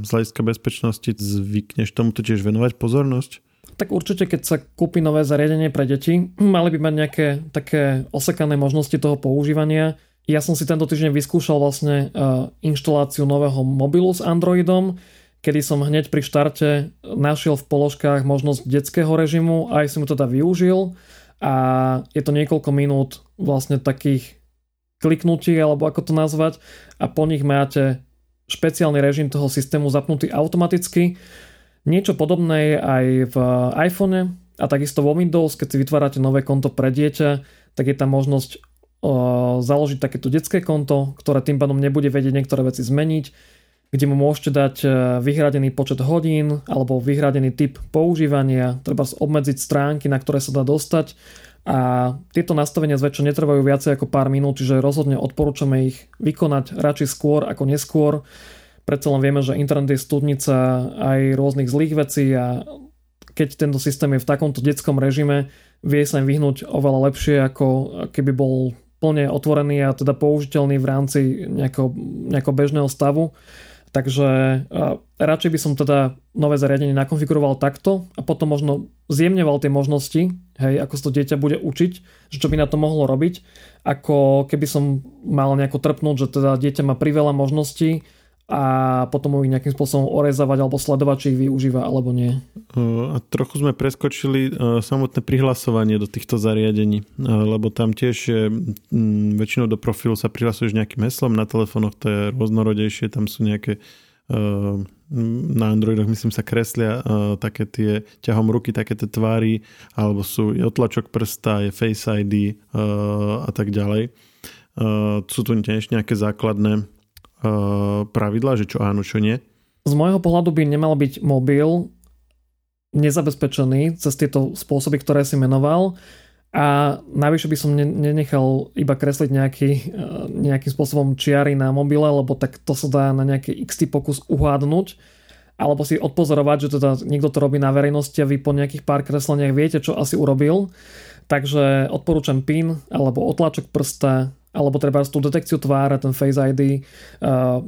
Z hľadiska bezpečnosti zvykneš tomuto tiež venovať pozornosť? tak určite keď sa kúpi nové zariadenie pre deti, *clears throat* mali by mať nejaké také osekané možnosti toho používania. Ja som si tento týždeň vyskúšal vlastne inštaláciu nového mobilu s Androidom, kedy som hneď pri štarte našiel v položkách možnosť detského režimu, aj som mu teda využil. A je to niekoľko minút vlastne takých kliknutí, alebo ako to nazvať, a po nich máte špeciálny režim toho systému zapnutý automaticky. Niečo podobné je aj v iPhone a takisto vo Windows, keď si vytvárate nové konto pre dieťa, tak je tam možnosť založiť takéto detské konto, ktoré tým pádom nebude vedieť niektoré veci zmeniť, kde mu môžete dať e, vyhradený počet hodín alebo vyhradený typ používania, treba obmedziť stránky, na ktoré sa dá dostať a tieto nastavenia zväčša netrvajú viacej ako pár minút, čiže rozhodne odporúčame ich vykonať radšej skôr ako neskôr Predsa len vieme, že internet je studnica aj rôznych zlých vecí a keď tento systém je v takomto detskom režime, vie sa im vyhnúť oveľa lepšie, ako keby bol plne otvorený a teda použiteľný v rámci nejakého, nejakého bežného stavu. Takže radšej by som teda nové zariadenie nakonfiguroval takto a potom možno zjemňoval tie možnosti, hej, ako sa to dieťa bude učiť, že čo by na to mohlo robiť, ako keby som mal nejako trpnúť, že teda dieťa má priveľa možností a potom ich nejakým spôsobom orezávať alebo sledovať, či ich využíva alebo nie. A trochu sme preskočili samotné prihlasovanie do týchto zariadení, lebo tam tiež je, väčšinou do profilu sa prihlasuješ nejakým heslom, na telefónoch to je rôznorodejšie, tam sú nejaké na Androidoch myslím sa kreslia také tie ťahom ruky, také tie tvári, alebo sú je otlačok prsta, je Face ID a tak ďalej. Sú tu tiež nejaké základné Eh, pravidla, že čo áno, čo nie? Z môjho pohľadu by nemal byť mobil nezabezpečený cez tieto spôsoby, ktoré si menoval a navyše by som nenechal iba kresliť nejaký, eh, nejakým spôsobom čiary na mobile, lebo tak to sa dá na nejaký x pokus uhádnuť alebo si odpozorovať, že teda niekto to robí na verejnosti a vy po nejakých pár kresleniach viete, čo asi urobil. Takže odporúčam PIN alebo otlačok prsta alebo treba tú detekciu tvára, ten Face ID. Uh,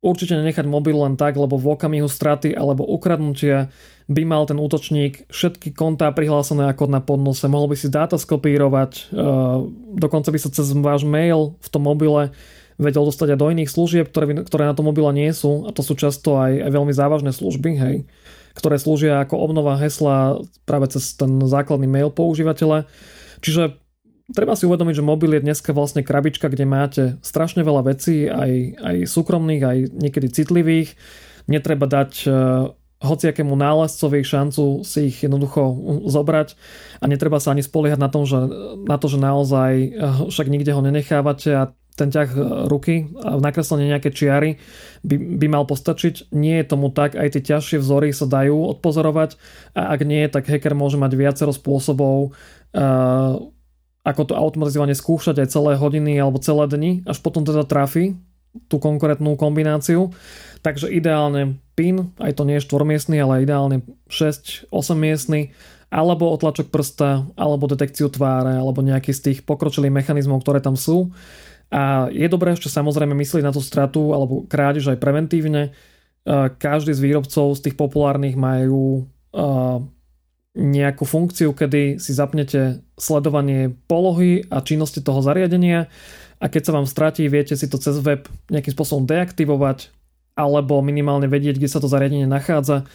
určite nenechať mobil len tak, lebo v okamihu straty alebo ukradnutia by mal ten útočník všetky kontá prihlásené ako na podnose. Mohol by si dáta skopírovať, uh, dokonca by sa cez váš mail v tom mobile vedel dostať aj do iných služieb, ktoré, ktoré na tom mobile nie sú a to sú často aj, aj veľmi závažné služby, hej, ktoré slúžia ako obnova hesla práve cez ten základný mail používateľa. Čiže treba si uvedomiť, že mobil je dneska vlastne krabička, kde máte strašne veľa vecí, aj, aj súkromných, aj niekedy citlivých. Netreba dať e, hociakému nálezcovi šancu si ich jednoducho zobrať a netreba sa ani spoliehať na, tom, že, na to, že naozaj však nikde ho nenechávate a ten ťah e, ruky a nakreslenie nejaké čiary by, by mal postačiť. Nie je tomu tak, aj tie ťažšie vzory sa dajú odpozorovať a ak nie, tak hacker môže mať viacero spôsobov, uh, ako to automatizovane skúšať aj celé hodiny alebo celé dni, až potom teda trafi tú konkrétnu kombináciu. Takže ideálne PIN, aj to nie je štvormiestný, ale ideálne 6-8 miestny, alebo otlačok prsta, alebo detekciu tváre, alebo nejaký z tých pokročilých mechanizmov, ktoré tam sú. A je dobré ešte samozrejme myslieť na tú stratu alebo krádež aj preventívne. E, každý z výrobcov z tých populárnych majú e, nejakú funkciu, kedy si zapnete sledovanie polohy a činnosti toho zariadenia a keď sa vám stratí, viete si to cez web nejakým spôsobom deaktivovať alebo minimálne vedieť, kde sa to zariadenie nachádza.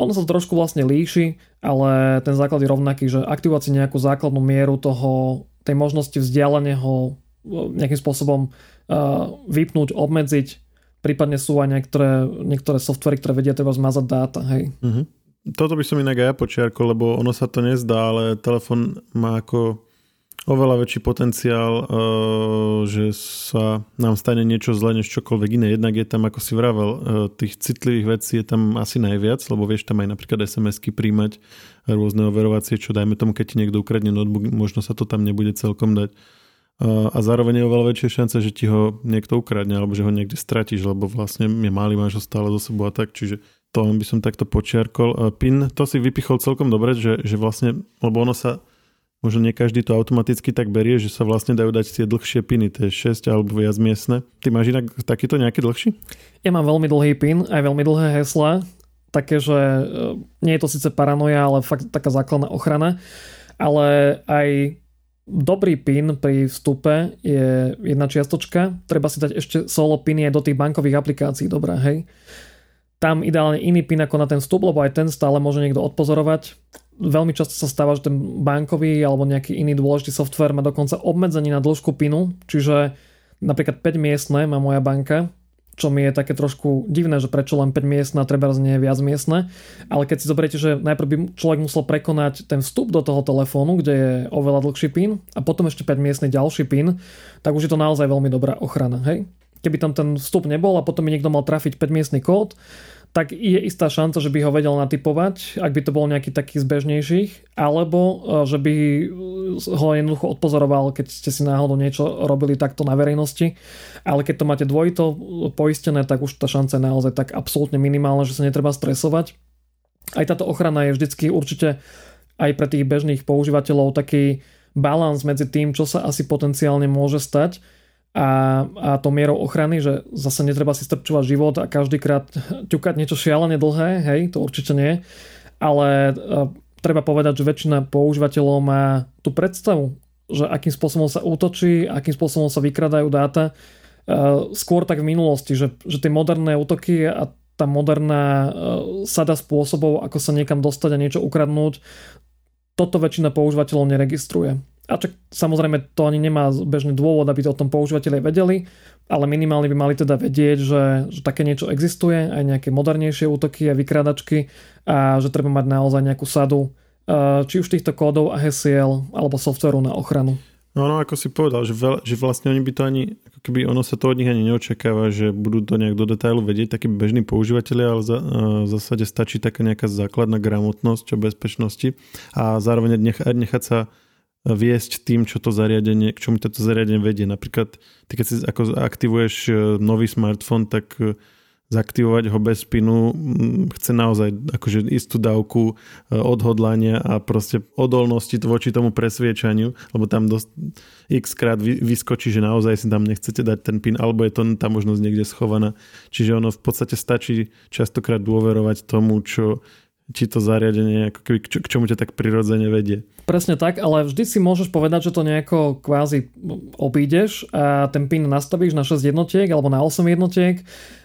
Ono sa to trošku vlastne líši, ale ten základ je rovnaký, že aktivovať si nejakú základnú mieru toho, tej možnosti vzdialeného nejakým spôsobom vypnúť, obmedziť. Prípadne sú aj niektoré, niektoré softvery, ktoré vedia treba zmazať dáta. Hej. Uh-huh. Toto by som inak aj ja počiarkol, lebo ono sa to nezdá, ale telefon má ako oveľa väčší potenciál, že sa nám stane niečo zle než čokoľvek iné. Jednak je tam, ako si vravel, tých citlivých vecí je tam asi najviac, lebo vieš tam aj napríklad SMS-ky príjmať, rôzne overovacie, čo dajme tomu, keď ti niekto ukradne notebook, možno sa to tam nebude celkom dať a zároveň je oveľa väčšia šanca, že ti ho niekto ukradne alebo že ho niekde stratíš, lebo vlastne je malý, máš ho stále zo sebou a tak, čiže to by som takto počiarkol. PIN, to si vypichol celkom dobre, že, že vlastne, lebo ono sa, možno nie každý to automaticky tak berie, že sa vlastne dajú dať tie dlhšie piny, tie 6 alebo viac miestne. Ty máš inak takýto nejaký dlhší? Ja mám veľmi dlhý pin, aj veľmi dlhé hesla, také, že e, nie je to síce paranoja, ale fakt taká základná ochrana, ale aj Dobrý PIN pri vstupe je jedna čiastočka. Treba si dať ešte solo PIN aj do tých bankových aplikácií, dobré, hej. Tam ideálne iný PIN ako na ten vstup, lebo aj ten stále môže niekto odpozorovať. Veľmi často sa stáva, že ten bankový alebo nejaký iný dôležitý software má dokonca obmedzenie na dĺžku PINu, čiže napríklad 5 miestne má moja banka, čo mi je také trošku divné, že prečo len 5 miestne a treba nie je viac miestne. Ale keď si zoberiete, že najprv by človek musel prekonať ten vstup do toho telefónu, kde je oveľa dlhší pin a potom ešte 5 miestny ďalší pin, tak už je to naozaj veľmi dobrá ochrana. Hej? Keby tam ten vstup nebol a potom by niekto mal trafiť 5 miestny kód, tak je istá šanca, že by ho vedel natypovať, ak by to bol nejaký taký z bežnejších, alebo e, že by ho jednoducho odpozoroval, keď ste si náhodou niečo robili takto na verejnosti. Ale keď to máte dvojito poistené, tak už tá šanca je naozaj tak absolútne minimálna, že sa netreba stresovať. Aj táto ochrana je vždycky určite aj pre tých bežných používateľov taký balans medzi tým, čo sa asi potenciálne môže stať a, a to mierou ochrany, že zase netreba si strčovať život a každýkrát *laughs* ťukať niečo šialene dlhé, hej, to určite nie, ale uh, treba povedať, že väčšina používateľov má tú predstavu, že akým spôsobom sa útočí, akým spôsobom sa vykradajú dáta, uh, skôr tak v minulosti, že, že tie moderné útoky a tá moderná uh, sada spôsobov, ako sa niekam dostať a niečo ukradnúť, toto väčšina používateľov neregistruje. A čak samozrejme to ani nemá bežný dôvod, aby to o tom používateľe vedeli, ale minimálne by mali teda vedieť, že, že také niečo existuje, aj nejaké modernejšie útoky a vykrádačky a že treba mať naozaj nejakú sadu či už týchto kódov a hesiel alebo softveru na ochranu. No, no ako si povedal, že, veľ, že vlastne oni by to ani, ako keby ono sa to od nich ani neočakáva, že budú to nejak do detailu vedieť takí bežní používateľia, ale za, v zásade stačí taká nejaká základná gramotnosť o bezpečnosti a zároveň nechať, nechať sa viesť tým, čo to zariadenie, k čomu toto zariadenie vedie. Napríklad, ty keď si ako aktivuješ e, nový smartfón, tak e, zaktivovať ho bez pinu chce naozaj akože istú dávku e, odhodlania a proste odolnosti voči tomu presviečaniu, lebo tam dosť x krát vyskočí, že naozaj si tam nechcete dať ten pin, alebo je to tá možnosť niekde schovaná. Čiže ono v podstate stačí častokrát dôverovať tomu, čo či to zariadenie, ako keby, k čomu ťa tak prirodzene vedie. Presne tak, ale vždy si môžeš povedať, že to nejako kvázi obídeš a ten pin nastavíš na 6 jednotiek alebo na 8 jednotiek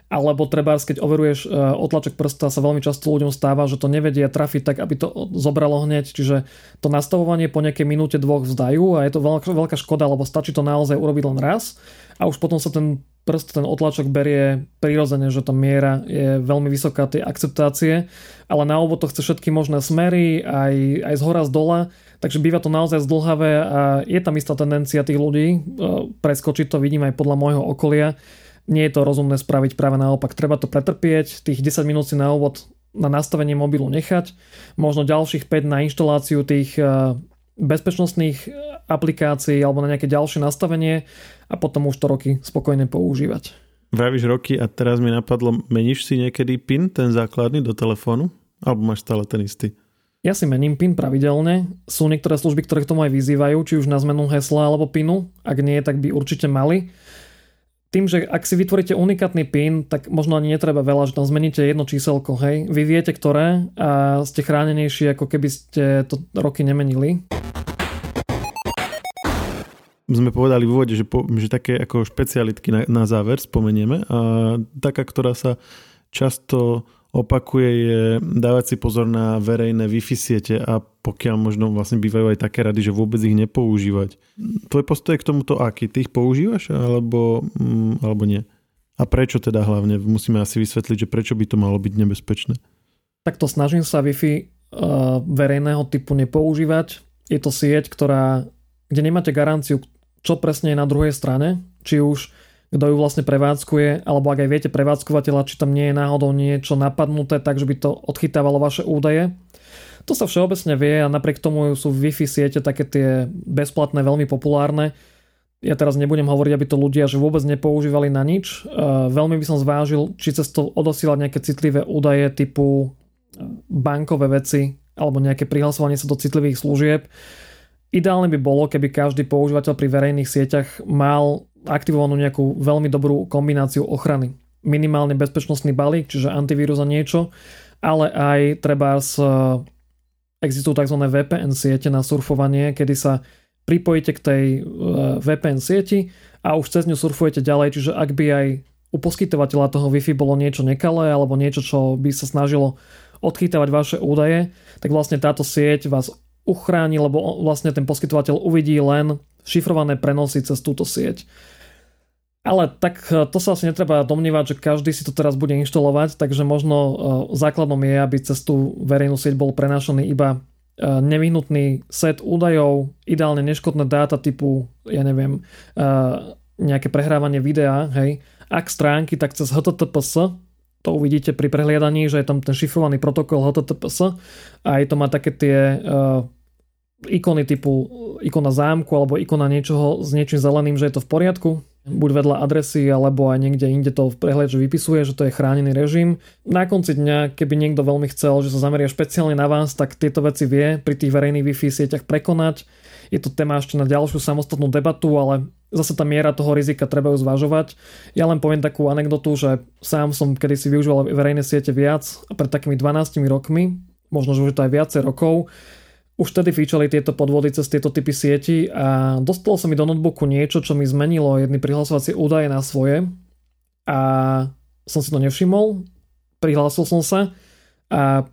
alebo treba, keď overuješ e, otlačok prsta, sa veľmi často ľuďom stáva, že to nevedia trafiť tak, aby to zobralo hneď, čiže to nastavovanie po nejakej minúte dvoch vzdajú a je to veľká škoda, lebo stačí to naozaj urobiť len raz a už potom sa ten prst, ten otlačok berie prirodzene, že tá miera je veľmi vysoká tej akceptácie, ale na úvod to chce všetky možné smery, aj, aj z hora z dola, takže býva to naozaj zdlhavé a je tam istá tendencia tých ľudí e, preskočiť to, vidím aj podľa môjho okolia, nie je to rozumné spraviť práve naopak. Treba to pretrpieť, tých 10 minút si na úvod na nastavenie mobilu nechať, možno ďalších 5 na inštaláciu tých eh, bezpečnostných eh, aplikácií alebo na nejaké ďalšie nastavenie a potom už to roky spokojne používať. Vravíš roky a teraz mi napadlo, meníš si niekedy PIN, ten základný do telefónu? Alebo máš stále ten istý? Ja si mením PIN pravidelne. Sú niektoré služby, ktoré k tomu aj vyzývajú, či už na zmenu hesla alebo PINu. Ak nie, tak by určite mali tým, že ak si vytvoríte unikátny PIN, tak možno ani netreba veľa, že tam zmeníte jedno číselko, hej. Vy viete, ktoré a ste chránenejší, ako keby ste to roky nemenili. Sme povedali v úvode, že, po, že také ako špecialitky na, na záver spomenieme. A taká, ktorá sa často opakuje je dávať si pozor na verejné Wi-Fi siete a pokiaľ možno vlastne bývajú aj také rady, že vôbec ich nepoužívať. Tvoj postoj k tomuto aký? Ty ich používaš alebo, mm, alebo nie? A prečo teda hlavne? Musíme asi vysvetliť, že prečo by to malo byť nebezpečné. Takto snažím sa Wi-Fi uh, verejného typu nepoužívať. Je to sieť, ktorá, kde nemáte garanciu, čo presne je na druhej strane. Či už kto ju vlastne prevádzkuje, alebo ak aj viete prevádzkovateľa, či tam nie je náhodou niečo napadnuté, takže by to odchytávalo vaše údaje. To sa všeobecne vie a napriek tomu sú Wi-Fi siete také tie bezplatné, veľmi populárne. Ja teraz nebudem hovoriť, aby to ľudia že vôbec nepoužívali na nič. Uh, veľmi by som zvážil, či cez to odosielať nejaké citlivé údaje typu e, bankové veci alebo nejaké prihlasovanie sa do citlivých služieb. Ideálne by bolo, keby každý používateľ pri verejných sieťach mal aktivovanú nejakú veľmi dobrú kombináciu ochrany. Minimálne bezpečnostný balík, čiže antivírus a niečo, ale aj treba z, existujú tzv. VPN siete na surfovanie, kedy sa pripojíte k tej e, VPN sieti a už cez ňu surfujete ďalej, čiže ak by aj u poskytovateľa toho Wi-Fi bolo niečo nekalé alebo niečo, čo by sa snažilo odchytávať vaše údaje, tak vlastne táto sieť vás uchráni, lebo vlastne ten poskytovateľ uvidí len šifrované prenosy cez túto sieť. Ale tak e, to sa asi netreba domnievať, že každý si to teraz bude inštalovať, takže možno e, základom je, aby cez tú verejnú sieť bol prenášaný iba e, nevyhnutný set údajov, ideálne neškodné dáta typu, ja neviem, nejaké prehrávanie videa, hej. Ak stránky, tak cez HTTPS, to uvidíte pri prehliadaní, že je tam ten šifrovaný protokol HTTPS a aj to má také tie ikony typu ikona zámku alebo ikona niečoho s niečím zeleným, že je to v poriadku, buď vedľa adresy, alebo aj niekde inde to v prehľadači vypisuje, že to je chránený režim. Na konci dňa, keby niekto veľmi chcel, že sa zameria špeciálne na vás, tak tieto veci vie pri tých verejných Wi-Fi sieťach prekonať. Je to téma ešte na ďalšiu samostatnú debatu, ale zase tá miera toho rizika treba ju zvažovať. Ja len poviem takú anekdotu, že sám som kedysi využíval verejné siete viac a pred takými 12 rokmi, možno, že už to aj viacej rokov, už vtedy fíčali tieto podvody cez tieto typy sieti a dostalo sa mi do notebooku niečo, čo mi zmenilo jedny prihlasovacie údaje na svoje a som si to nevšimol, prihlásil som sa a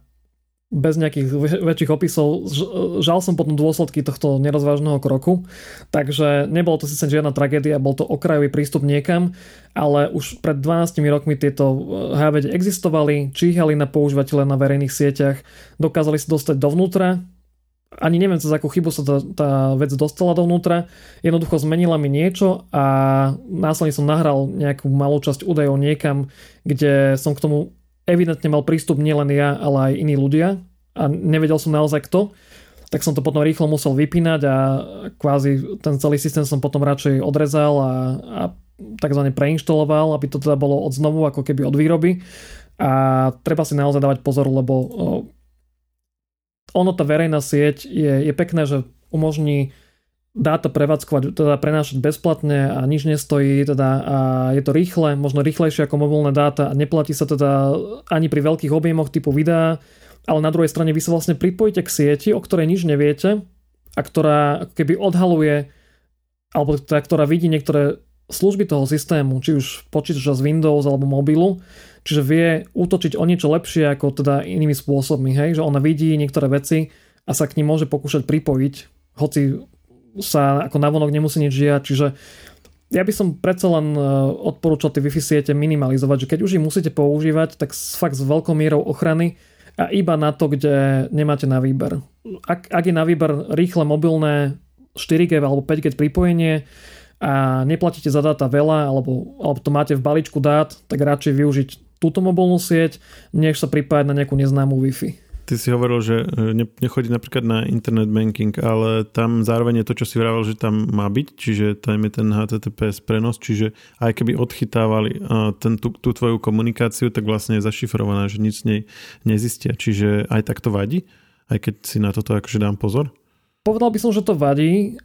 bez nejakých väčších opisov. Žal som potom dôsledky tohto nerozvážneho kroku, takže nebolo to síce žiadna tragédia, bol to okrajový prístup niekam, ale už pred 12 rokmi tieto HVD existovali, číhali na používateľe na verejných sieťach, dokázali sa dostať dovnútra, ani neviem, cez akú chybu sa tá, tá vec dostala dovnútra. Jednoducho zmenila mi niečo a následne som nahral nejakú malú časť údajov niekam, kde som k tomu evidentne mal prístup nielen ja, ale aj iní ľudia a nevedel som naozaj kto. Tak som to potom rýchlo musel vypínať a kvázi ten celý systém som potom radšej odrezal a, a takzvané preinštaloval, aby to teda bolo od znovu ako keby od výroby. A treba si naozaj dávať pozor, lebo ono, tá verejná sieť je, je pekné, že umožní dáta prevádzkovať, teda prenášať bezplatne a nič nestojí, teda a je to rýchle, možno rýchlejšie ako mobilné dáta a neplatí sa teda ani pri veľkých objemoch typu videa, ale na druhej strane vy sa vlastne pripojíte k sieti, o ktorej nič neviete a ktorá keby odhaluje alebo teda, ktorá vidí niektoré služby toho systému, či už počítača z Windows alebo mobilu, čiže vie útočiť o niečo lepšie ako teda inými spôsobmi, hej? že ona vidí niektoré veci a sa k ním môže pokúšať pripojiť, hoci sa ako navonok nemusí nič žiať, čiže ja by som predsa len e, odporúčal tie Wi-Fi siete minimalizovať, že keď už ich musíte používať, tak fakt s veľkou mierou ochrany a iba na to, kde nemáte na výber. Ak, ak je na výber rýchle mobilné 4G alebo 5G pripojenie a neplatíte za dáta veľa alebo, alebo to máte v balíčku dát, tak radšej využiť túto mobilnú sieť, než sa pripájať na nejakú neznámu Wi-Fi. Ty si hovoril, že e, nechodí napríklad na internet banking, ale tam zároveň je to, čo si vravel, že tam má byť, čiže tam je ten HTTPS prenos, čiže aj keby odchytávali e, ten, tú, tú tvoju komunikáciu, tak vlastne je zašifrovaná, že nič z nej nezistia. Čiže aj tak to vadí? Aj keď si na toto akože dám pozor? Povedal by som, že to vadí.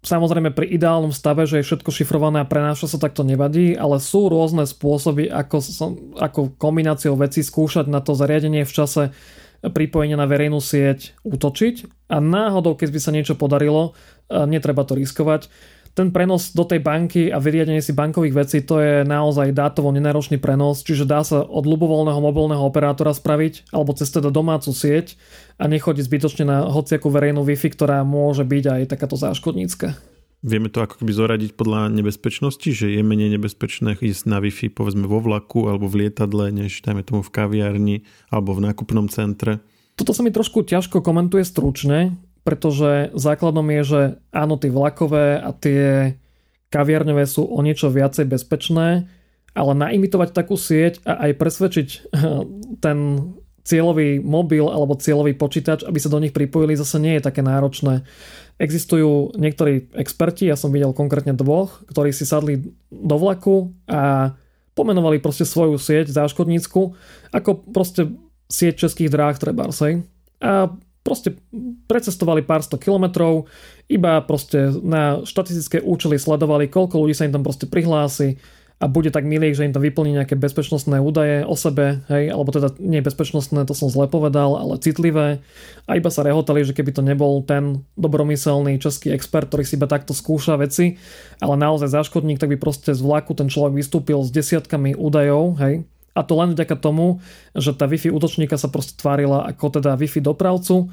Samozrejme pri ideálnom stave, že je všetko šifrované a prenáša sa, tak to nevadí, ale sú rôzne spôsoby, ako, ako kombináciou vecí skúšať na to zariadenie v čase pripojenie na verejnú sieť útočiť a náhodou, keď by sa niečo podarilo, e, netreba to riskovať. Ten prenos do tej banky a vyriadenie si bankových vecí, to je naozaj dátovo nenáročný prenos, čiže dá sa od ľubovoľného mobilného operátora spraviť alebo cez teda domácu sieť a nechodiť zbytočne na hociakú verejnú Wi-Fi, ktorá môže byť aj takáto záškodnícka. Vieme to ako keby zoradiť podľa nebezpečnosti, že je menej nebezpečné ísť na Wi-Fi povedzme vo vlaku alebo v lietadle, než dajme tomu v kaviarni alebo v nákupnom centre. Toto sa mi trošku ťažko komentuje stručne, pretože základom je, že áno, tie vlakové a tie kaviarňové sú o niečo viacej bezpečné, ale naimitovať takú sieť a aj presvedčiť ten cieľový mobil alebo cieľový počítač, aby sa do nich pripojili, zase nie je také náročné. Existujú niektorí experti, ja som videl konkrétne dvoch, ktorí si sadli do vlaku a pomenovali proste svoju sieť záškodnícku ako proste sieť českých dráh treba A proste precestovali pár sto kilometrov, iba proste na štatistické účely sledovali, koľko ľudí sa im tam proste prihlási, a bude tak milý, že im tam vyplní nejaké bezpečnostné údaje o sebe, hej, alebo teda nie bezpečnostné, to som zle povedal, ale citlivé. A iba sa rehotali, že keby to nebol ten dobromyselný český expert, ktorý si iba takto skúša veci, ale naozaj záškodník, tak by proste z vlaku ten človek vystúpil s desiatkami údajov, hej, a to len vďaka tomu, že tá Wi-Fi útočníka sa proste tvárila ako teda Wi-Fi dopravcu,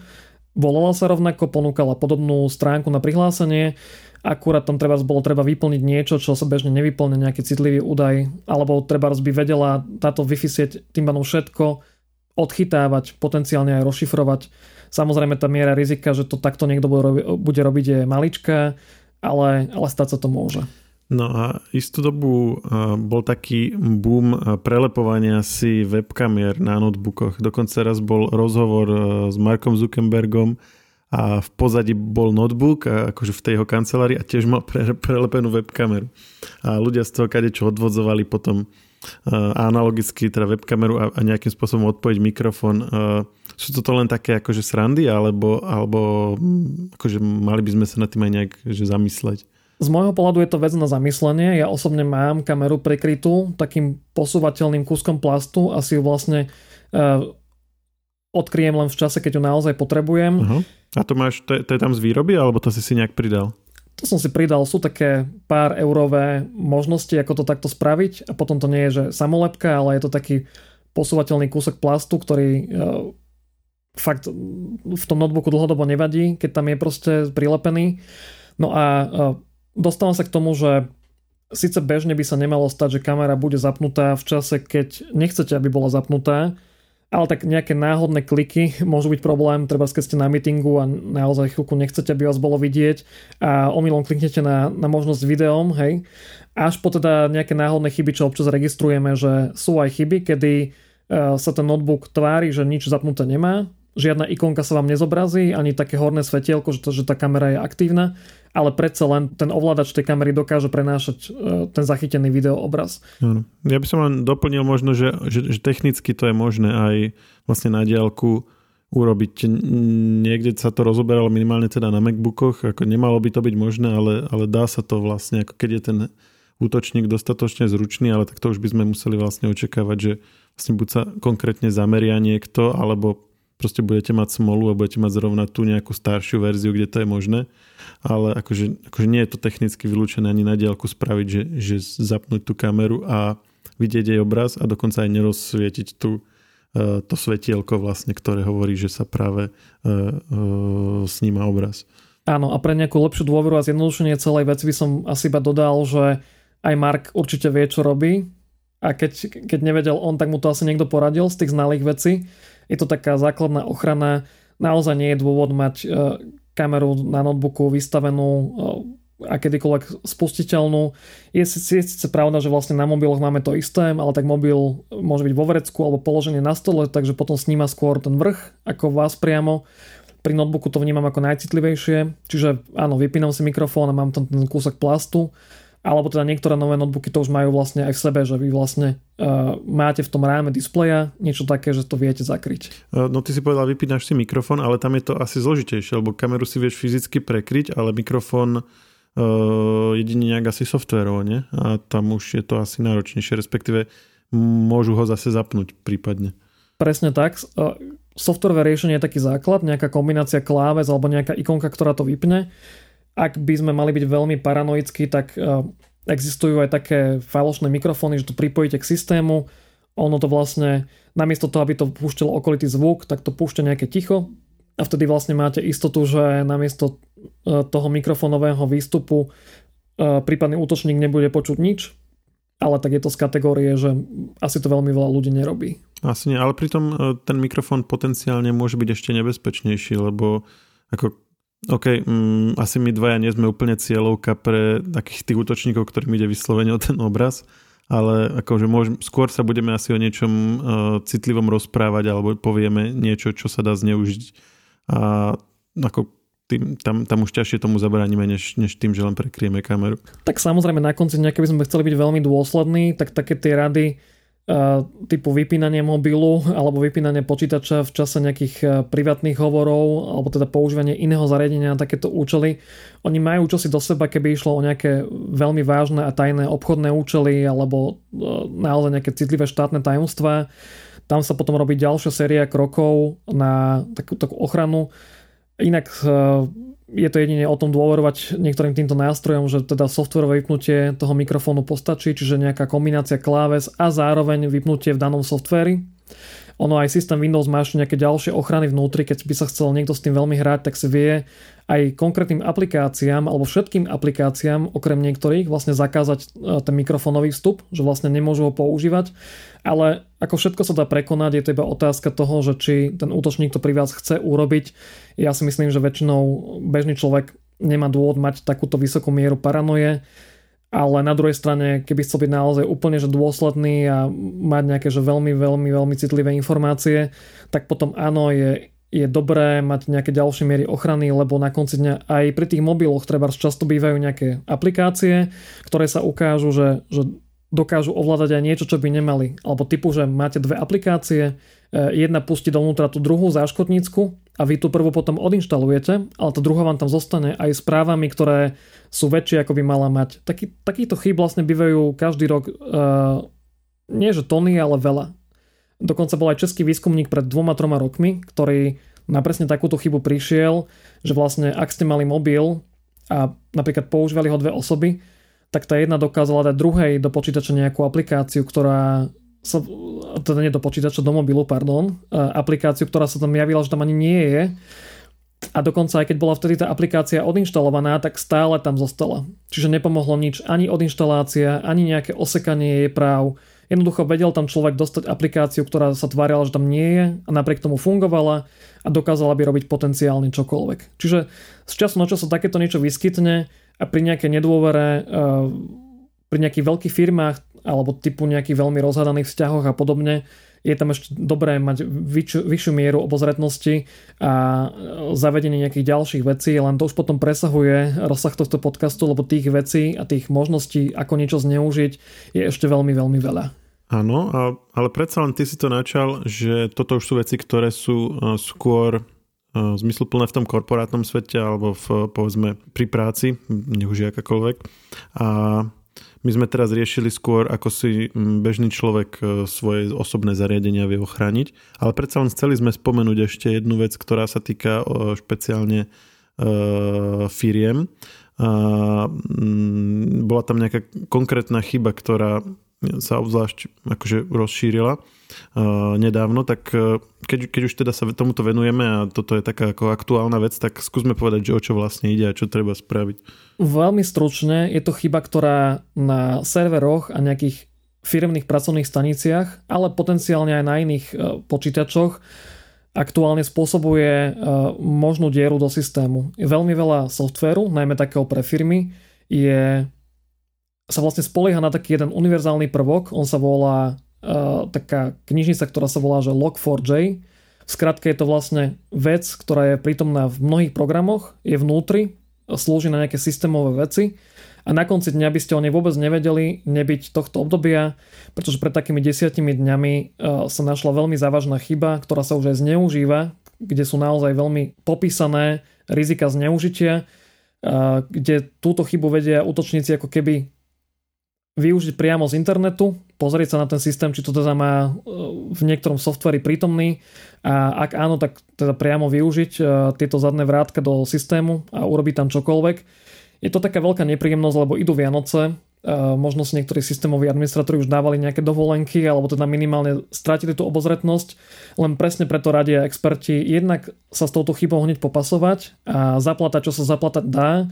volala sa rovnako, ponúkala podobnú stránku na prihlásenie akurát tam treba, bolo treba vyplniť niečo, čo sa bežne nevyplne, nejaký citlivý údaj, alebo treba by vedela táto Wi-Fi sieť tým pádom všetko odchytávať, potenciálne aj rozšifrovať. Samozrejme tá miera rizika, že to takto niekto bude robiť je maličká, ale, ale stať sa to môže. No a istú dobu bol taký boom prelepovania si webkamier na notebookoch. Dokonca raz bol rozhovor s Markom Zuckerbergom, a v pozadí bol notebook, akože v tej jeho kancelárii a tiež mal pre, prelepenú webkameru. A ľudia z toho kade čo odvodzovali potom analogicky teda webkameru a, a nejakým spôsobom odpojiť mikrofón. Sú toto len také akože srandy, alebo, alebo akože mali by sme sa nad tým aj nejak že zamysleť? Z môjho pohľadu je to vec na zamyslenie. Ja osobne mám kameru prekrytú takým posúvateľným kúskom plastu a si ju vlastne uh, odkryjem len v čase, keď ju naozaj potrebujem. Uh-huh. A to máš, to to je tam z výroby, alebo to si si nejak pridal? To som si pridal, sú také pár eurové možnosti, ako to takto spraviť a potom to nie je, že samolepka, ale je to taký posúvateľný kúsok plastu, ktorý uh, fakt v tom notebooku dlhodobo nevadí, keď tam je proste prilepený. No a uh, dostávam sa k tomu, že síce bežne by sa nemalo stať, že kamera bude zapnutá v čase, keď nechcete, aby bola zapnutá, ale tak nejaké náhodné kliky *laughs* môžu byť problém, treba keď ste na meetingu a naozaj chvíľku nechcete, aby vás bolo vidieť a omylom kliknete na, na možnosť videom, hej. Až po teda nejaké náhodné chyby, čo občas registrujeme, že sú aj chyby, kedy uh, sa ten notebook tvári, že nič zapnuté nemá, žiadna ikonka sa vám nezobrazí, ani také horné svetielko, že, to, že tá kamera je aktívna ale predsa len ten ovládač tej kamery dokáže prenášať e, ten zachytený videoobraz. Ja by som len doplnil možno, že, že, že technicky to je možné aj vlastne na diálku urobiť. Niekde sa to rozoberalo minimálne teda na MacBookoch, ako nemalo by to byť možné, ale, ale dá sa to vlastne, ako keď je ten útočník dostatočne zručný, ale tak to už by sme museli vlastne očakávať, že vlastne buď sa konkrétne zameria niekto, alebo proste budete mať smolu a budete mať zrovna tú nejakú staršiu verziu, kde to je možné. Ale akože, akože nie je to technicky vylúčené ani na diálku spraviť, že, že zapnúť tú kameru a vidieť jej obraz a dokonca aj nerozsvietiť tú, e, to svetielko vlastne, ktoré hovorí, že sa práve uh, uh, sníma obraz. Áno, a pre nejakú lepšiu dôveru a zjednodušenie celej veci by som asi iba dodal, že aj Mark určite vie, čo robí a keď, keď nevedel on, tak mu to asi niekto poradil z tých znalých vecí. Je to taká základná ochrana. Naozaj nie je dôvod mať uh, kameru na notebooku vystavenú uh, a kedykoľvek spustiteľnú. Je, je síce pravda, že vlastne na mobiloch máme to isté, ale tak mobil môže byť vo vrecku alebo položený na stole, takže potom sníma skôr ten vrch ako vás priamo. Pri notebooku to vnímam ako najcitlivejšie, čiže áno, vypínam si mikrofón a mám tam ten kúsok plastu, alebo teda niektoré nové notebooky to už majú vlastne aj v sebe, že vy vlastne uh, máte v tom ráme displeja niečo také, že to viete zakryť. No ty si povedal, vypínaš si mikrofón, ale tam je to asi zložitejšie, lebo kameru si vieš fyzicky prekryť, ale mikrofón Uh, jedine nejak asi softverovo, nie? A tam už je to asi náročnejšie, respektíve môžu ho zase zapnúť prípadne. Presne tak. Softwareové riešenie je taký základ, nejaká kombinácia kláves alebo nejaká ikonka, ktorá to vypne. Ak by sme mali byť veľmi paranoickí, tak existujú aj také falošné mikrofóny, že to pripojíte k systému. Ono to vlastne, namiesto toho, aby to púšťalo okolitý zvuk, tak to púšťa nejaké ticho a vtedy vlastne máte istotu, že namiesto e, toho mikrofónového výstupu e, prípadný útočník nebude počuť nič, ale tak je to z kategórie, že asi to veľmi veľa ľudí nerobí. Asi nie, ale pritom e, ten mikrofón potenciálne môže byť ešte nebezpečnejší, lebo ako OK, mm, asi my dvaja nie sme úplne cieľovka pre takých tých útočníkov, ktorým ide vyslovene o ten obraz, ale akože môžem, skôr sa budeme asi o niečom uh, citlivom rozprávať alebo povieme niečo, čo sa dá zneužiť a ako tým, tam, tam už ťažšie tomu zabraníme, než, než tým, že len prekrieme kameru. Tak samozrejme na konci nejaké by sme chceli byť veľmi dôslední, tak také tie rady typu vypínanie mobilu alebo vypínanie počítača v čase nejakých uh, privátnych hovorov alebo teda používanie iného zariadenia na takéto účely. Oni majú čosi do seba, keby išlo o nejaké veľmi vážne a tajné obchodné účely alebo uh, naozaj nejaké citlivé štátne tajomstvá tam sa potom robí ďalšia séria krokov na takú, takú ochranu. Inak e, je to jedine o tom dôverovať niektorým týmto nástrojom, že teda softwarové vypnutie toho mikrofónu postačí, čiže nejaká kombinácia kláves a zároveň vypnutie v danom softveri. Ono aj systém Windows má ešte nejaké ďalšie ochrany vnútri, keď by sa chcel niekto s tým veľmi hrať, tak si vie aj konkrétnym aplikáciám alebo všetkým aplikáciám, okrem niektorých, vlastne zakázať e, ten mikrofónový vstup, že vlastne nemôžu ho používať. Ale ako všetko sa dá prekonať, je to iba otázka toho, že či ten útočník to pri vás chce urobiť. Ja si myslím, že väčšinou bežný človek nemá dôvod mať takúto vysokú mieru paranoje ale na druhej strane, keby chcel byť naozaj úplne že dôsledný a mať nejaké že veľmi, veľmi, veľmi citlivé informácie, tak potom áno, je, je dobré mať nejaké ďalšie miery ochrany, lebo na konci dňa aj pri tých mobiloch treba často bývajú nejaké aplikácie, ktoré sa ukážu, že, že dokážu ovládať aj niečo, čo by nemali. Alebo typu, že máte dve aplikácie, e, jedna pustí dovnútra tú druhú záškotnícku a vy tú prvú potom odinštalujete, ale tá druhá vám tam zostane aj s právami, ktoré sú väčšie, ako by mala mať. Taký, takýchto chýb vlastne bývajú každý rok, uh, nie že tony, ale veľa. Dokonca bol aj český výskumník pred dvoma, troma rokmi, ktorý na presne takúto chybu prišiel, že vlastne ak ste mali mobil a napríklad používali ho dve osoby, tak tá jedna dokázala dať druhej do počítača nejakú aplikáciu, ktorá sa, teda nie do počítača, do mobilu, pardon, aplikáciu, ktorá sa tam javila, že tam ani nie je. A dokonca aj keď bola vtedy tá aplikácia odinštalovaná, tak stále tam zostala. Čiže nepomohlo nič, ani odinštalácia, ani nejaké osekanie jej práv. Jednoducho vedel tam človek dostať aplikáciu, ktorá sa tvárila, že tam nie je a napriek tomu fungovala a dokázala by robiť potenciálne čokoľvek. Čiže z času na čas sa takéto niečo vyskytne a pri nejakej nedôvere, eh, pri nejakých veľkých firmách alebo typu nejakých veľmi rozhadaných vzťahoch a podobne, je tam ešte dobré mať vyššiu, vyššiu mieru obozretnosti a eh, zavedenie nejakých ďalších vecí, len to už potom presahuje rozsah tohto podcastu, lebo tých vecí a tých možností, ako niečo zneužiť, je ešte veľmi, veľmi veľa. Áno, ale predsa len ty si to načal, že toto už sú veci, ktoré sú eh, skôr zmysluplné v tom korporátnom svete alebo v, povedzme pri práci, nech už akákoľvek. A My sme teraz riešili skôr, ako si bežný človek e, svoje osobné zariadenia vie ochrániť, ale predsa len chceli sme spomenúť ešte jednu vec, ktorá sa týka špeciálne firiem. Bola tam nejaká konkrétna chyba, ktorá sa obzvlášť akože rozšírila nedávno, tak keď, keď už teda sa tomuto venujeme a toto je taká ako aktuálna vec, tak skúsme povedať, že o čo vlastne ide a čo treba spraviť. Veľmi stručne je to chyba, ktorá na serveroch a nejakých firmných pracovných staniciach, ale potenciálne aj na iných e, počítačoch aktuálne spôsobuje možnú dieru do systému. Veľmi veľa softvéru, najmä takého pre firmy, je, sa vlastne spolieha na taký jeden univerzálny prvok, on sa volá taká knižnica, ktorá sa volá že Log4j. Skrátka je to vlastne vec, ktorá je prítomná v mnohých programoch, je vnútri slúži na nejaké systémové veci a na konci dňa by ste o nej vôbec nevedeli nebyť tohto obdobia, pretože pred takými desiatimi dňami sa našla veľmi závažná chyba, ktorá sa už aj zneužíva, kde sú naozaj veľmi popísané rizika zneužitia, kde túto chybu vedia útočníci ako keby využiť priamo z internetu, pozrieť sa na ten systém, či to teda má e, v niektorom softveri prítomný a ak áno, tak teda priamo využiť e, tieto zadné vrátka do systému a urobiť tam čokoľvek. Je to taká veľká nepríjemnosť, lebo idú Vianoce, e, možno si niektorí systémoví administratóri už dávali nejaké dovolenky alebo teda minimálne stratili tú obozretnosť, len presne preto radia experti jednak sa s touto chybou hneď popasovať a zaplatať, čo sa zaplatať dá,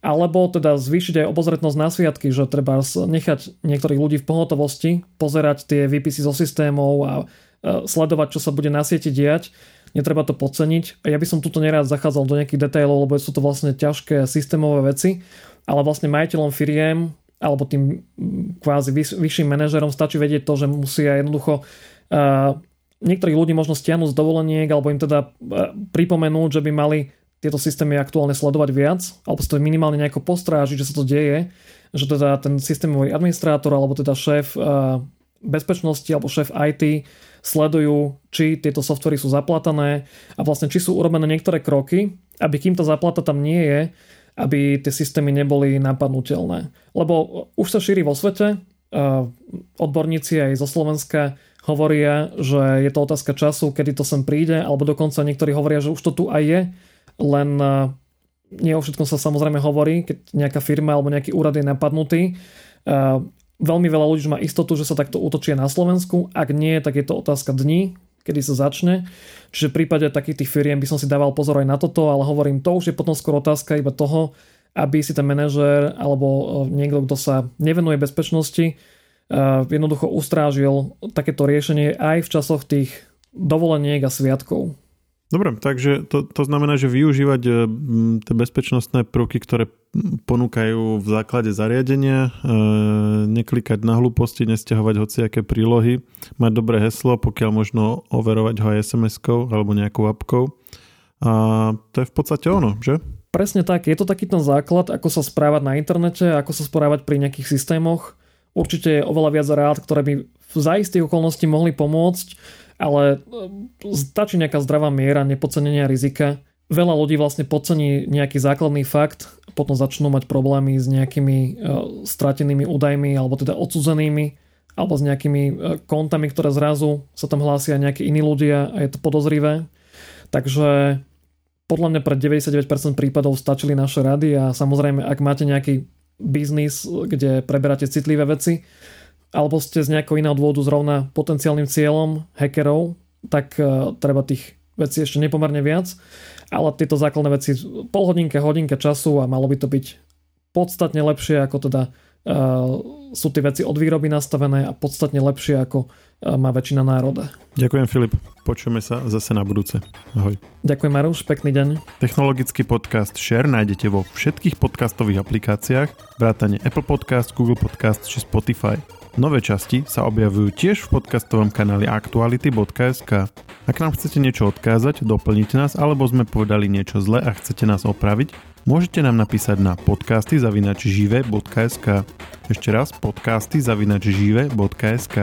alebo teda zvýšiť aj obozretnosť na sviatky, že treba nechať niektorých ľudí v pohotovosti, pozerať tie výpisy zo systémov a sledovať, čo sa bude na sieti diať. Netreba to podceniť. Ja by som tuto nerád zachádzal do nejakých detailov, lebo sú to vlastne ťažké systémové veci, ale vlastne majiteľom firiem alebo tým kvázi vyšším manažerom stačí vedieť to, že musia jednoducho uh, niektorých ľudí možno stiahnuť z dovoleniek alebo im teda uh, pripomenúť, že by mali tieto systémy aktuálne sledovať viac, alebo to minimálne nejako postrážiť, že sa to deje, že teda ten systémový administrátor alebo teda šéf eh, bezpečnosti alebo šéf IT sledujú, či tieto softvery sú zaplatané a vlastne či sú urobené niektoré kroky, aby kým tá zaplata tam nie je, aby tie systémy neboli napadnutelné. Lebo už sa šíri vo svete, eh, odborníci aj zo Slovenska hovoria, že je to otázka času, kedy to sem príde, alebo dokonca niektorí hovoria, že už to tu aj je, len e, nie o všetkom sa samozrejme hovorí, keď nejaká firma alebo nejaký úrad je napadnutý. E, veľmi veľa ľudí má istotu, že sa takto útočia na Slovensku. Ak nie, tak je to otázka dní, kedy sa začne. Čiže v prípade takých tých firiem by som si dával pozor aj na toto, ale hovorím, to už je potom skôr otázka iba toho, aby si ten manažér alebo e, niekto, kto sa nevenuje bezpečnosti, jednoducho ustrážil takéto riešenie aj v časoch tých dovoleniek a sviatkov. Dobre, takže to, to znamená, že využívať e, tie bezpečnostné prvky, ktoré ponúkajú v základe zariadenia, e, neklikať na hlúposti, nestiahovať hociaké prílohy, mať dobré heslo, pokiaľ možno overovať ho aj SMS-kou alebo nejakou appkou. A to je v podstate ono, že? Presne tak, je to taký ten základ, ako sa správať na internete, ako sa správať pri nejakých systémoch. Určite je oveľa viac rád, ktoré by v zaistých okolností mohli pomôcť ale e, stačí nejaká zdravá miera nepodcenenia rizika. Veľa ľudí vlastne podcení nejaký základný fakt potom začnú mať problémy s nejakými uh, stratenými údajmi alebo teda odsudzenými alebo s nejakými uh, kontami, ktoré zrazu sa tam hlásia nejakí iní ľudia a je to podozrivé. Takže podľa mňa pre 99% prípadov stačili naše rady a samozrejme, ak máte nejaký biznis, kde preberáte citlivé veci, alebo ste z nejakého iného dôvodu zrovna potenciálnym cieľom hackerov, tak uh, treba tých vecí ešte nepomerne viac. Ale tieto základné veci, pol hodinka, hodinka času a malo by to byť podstatne lepšie ako teda uh, sú tie veci od výroby nastavené a podstatne lepšie ako uh, má väčšina národa. Ďakujem Filip, počujeme sa zase na budúce. Ahoj. Ďakujem Maruš, pekný deň. Technologický podcast Share nájdete vo všetkých podcastových aplikáciách, vrátane Apple Podcast, Google Podcast či Spotify. Nové časti sa objavujú tiež v podcastovom kanáli aktuality.sk. Ak nám chcete niečo odkázať, doplniť nás alebo sme povedali niečo zle a chcete nás opraviť, môžete nám napísať na podcasty zavinačžive.sk. Ešte raz podcasty zavinačžive.sk.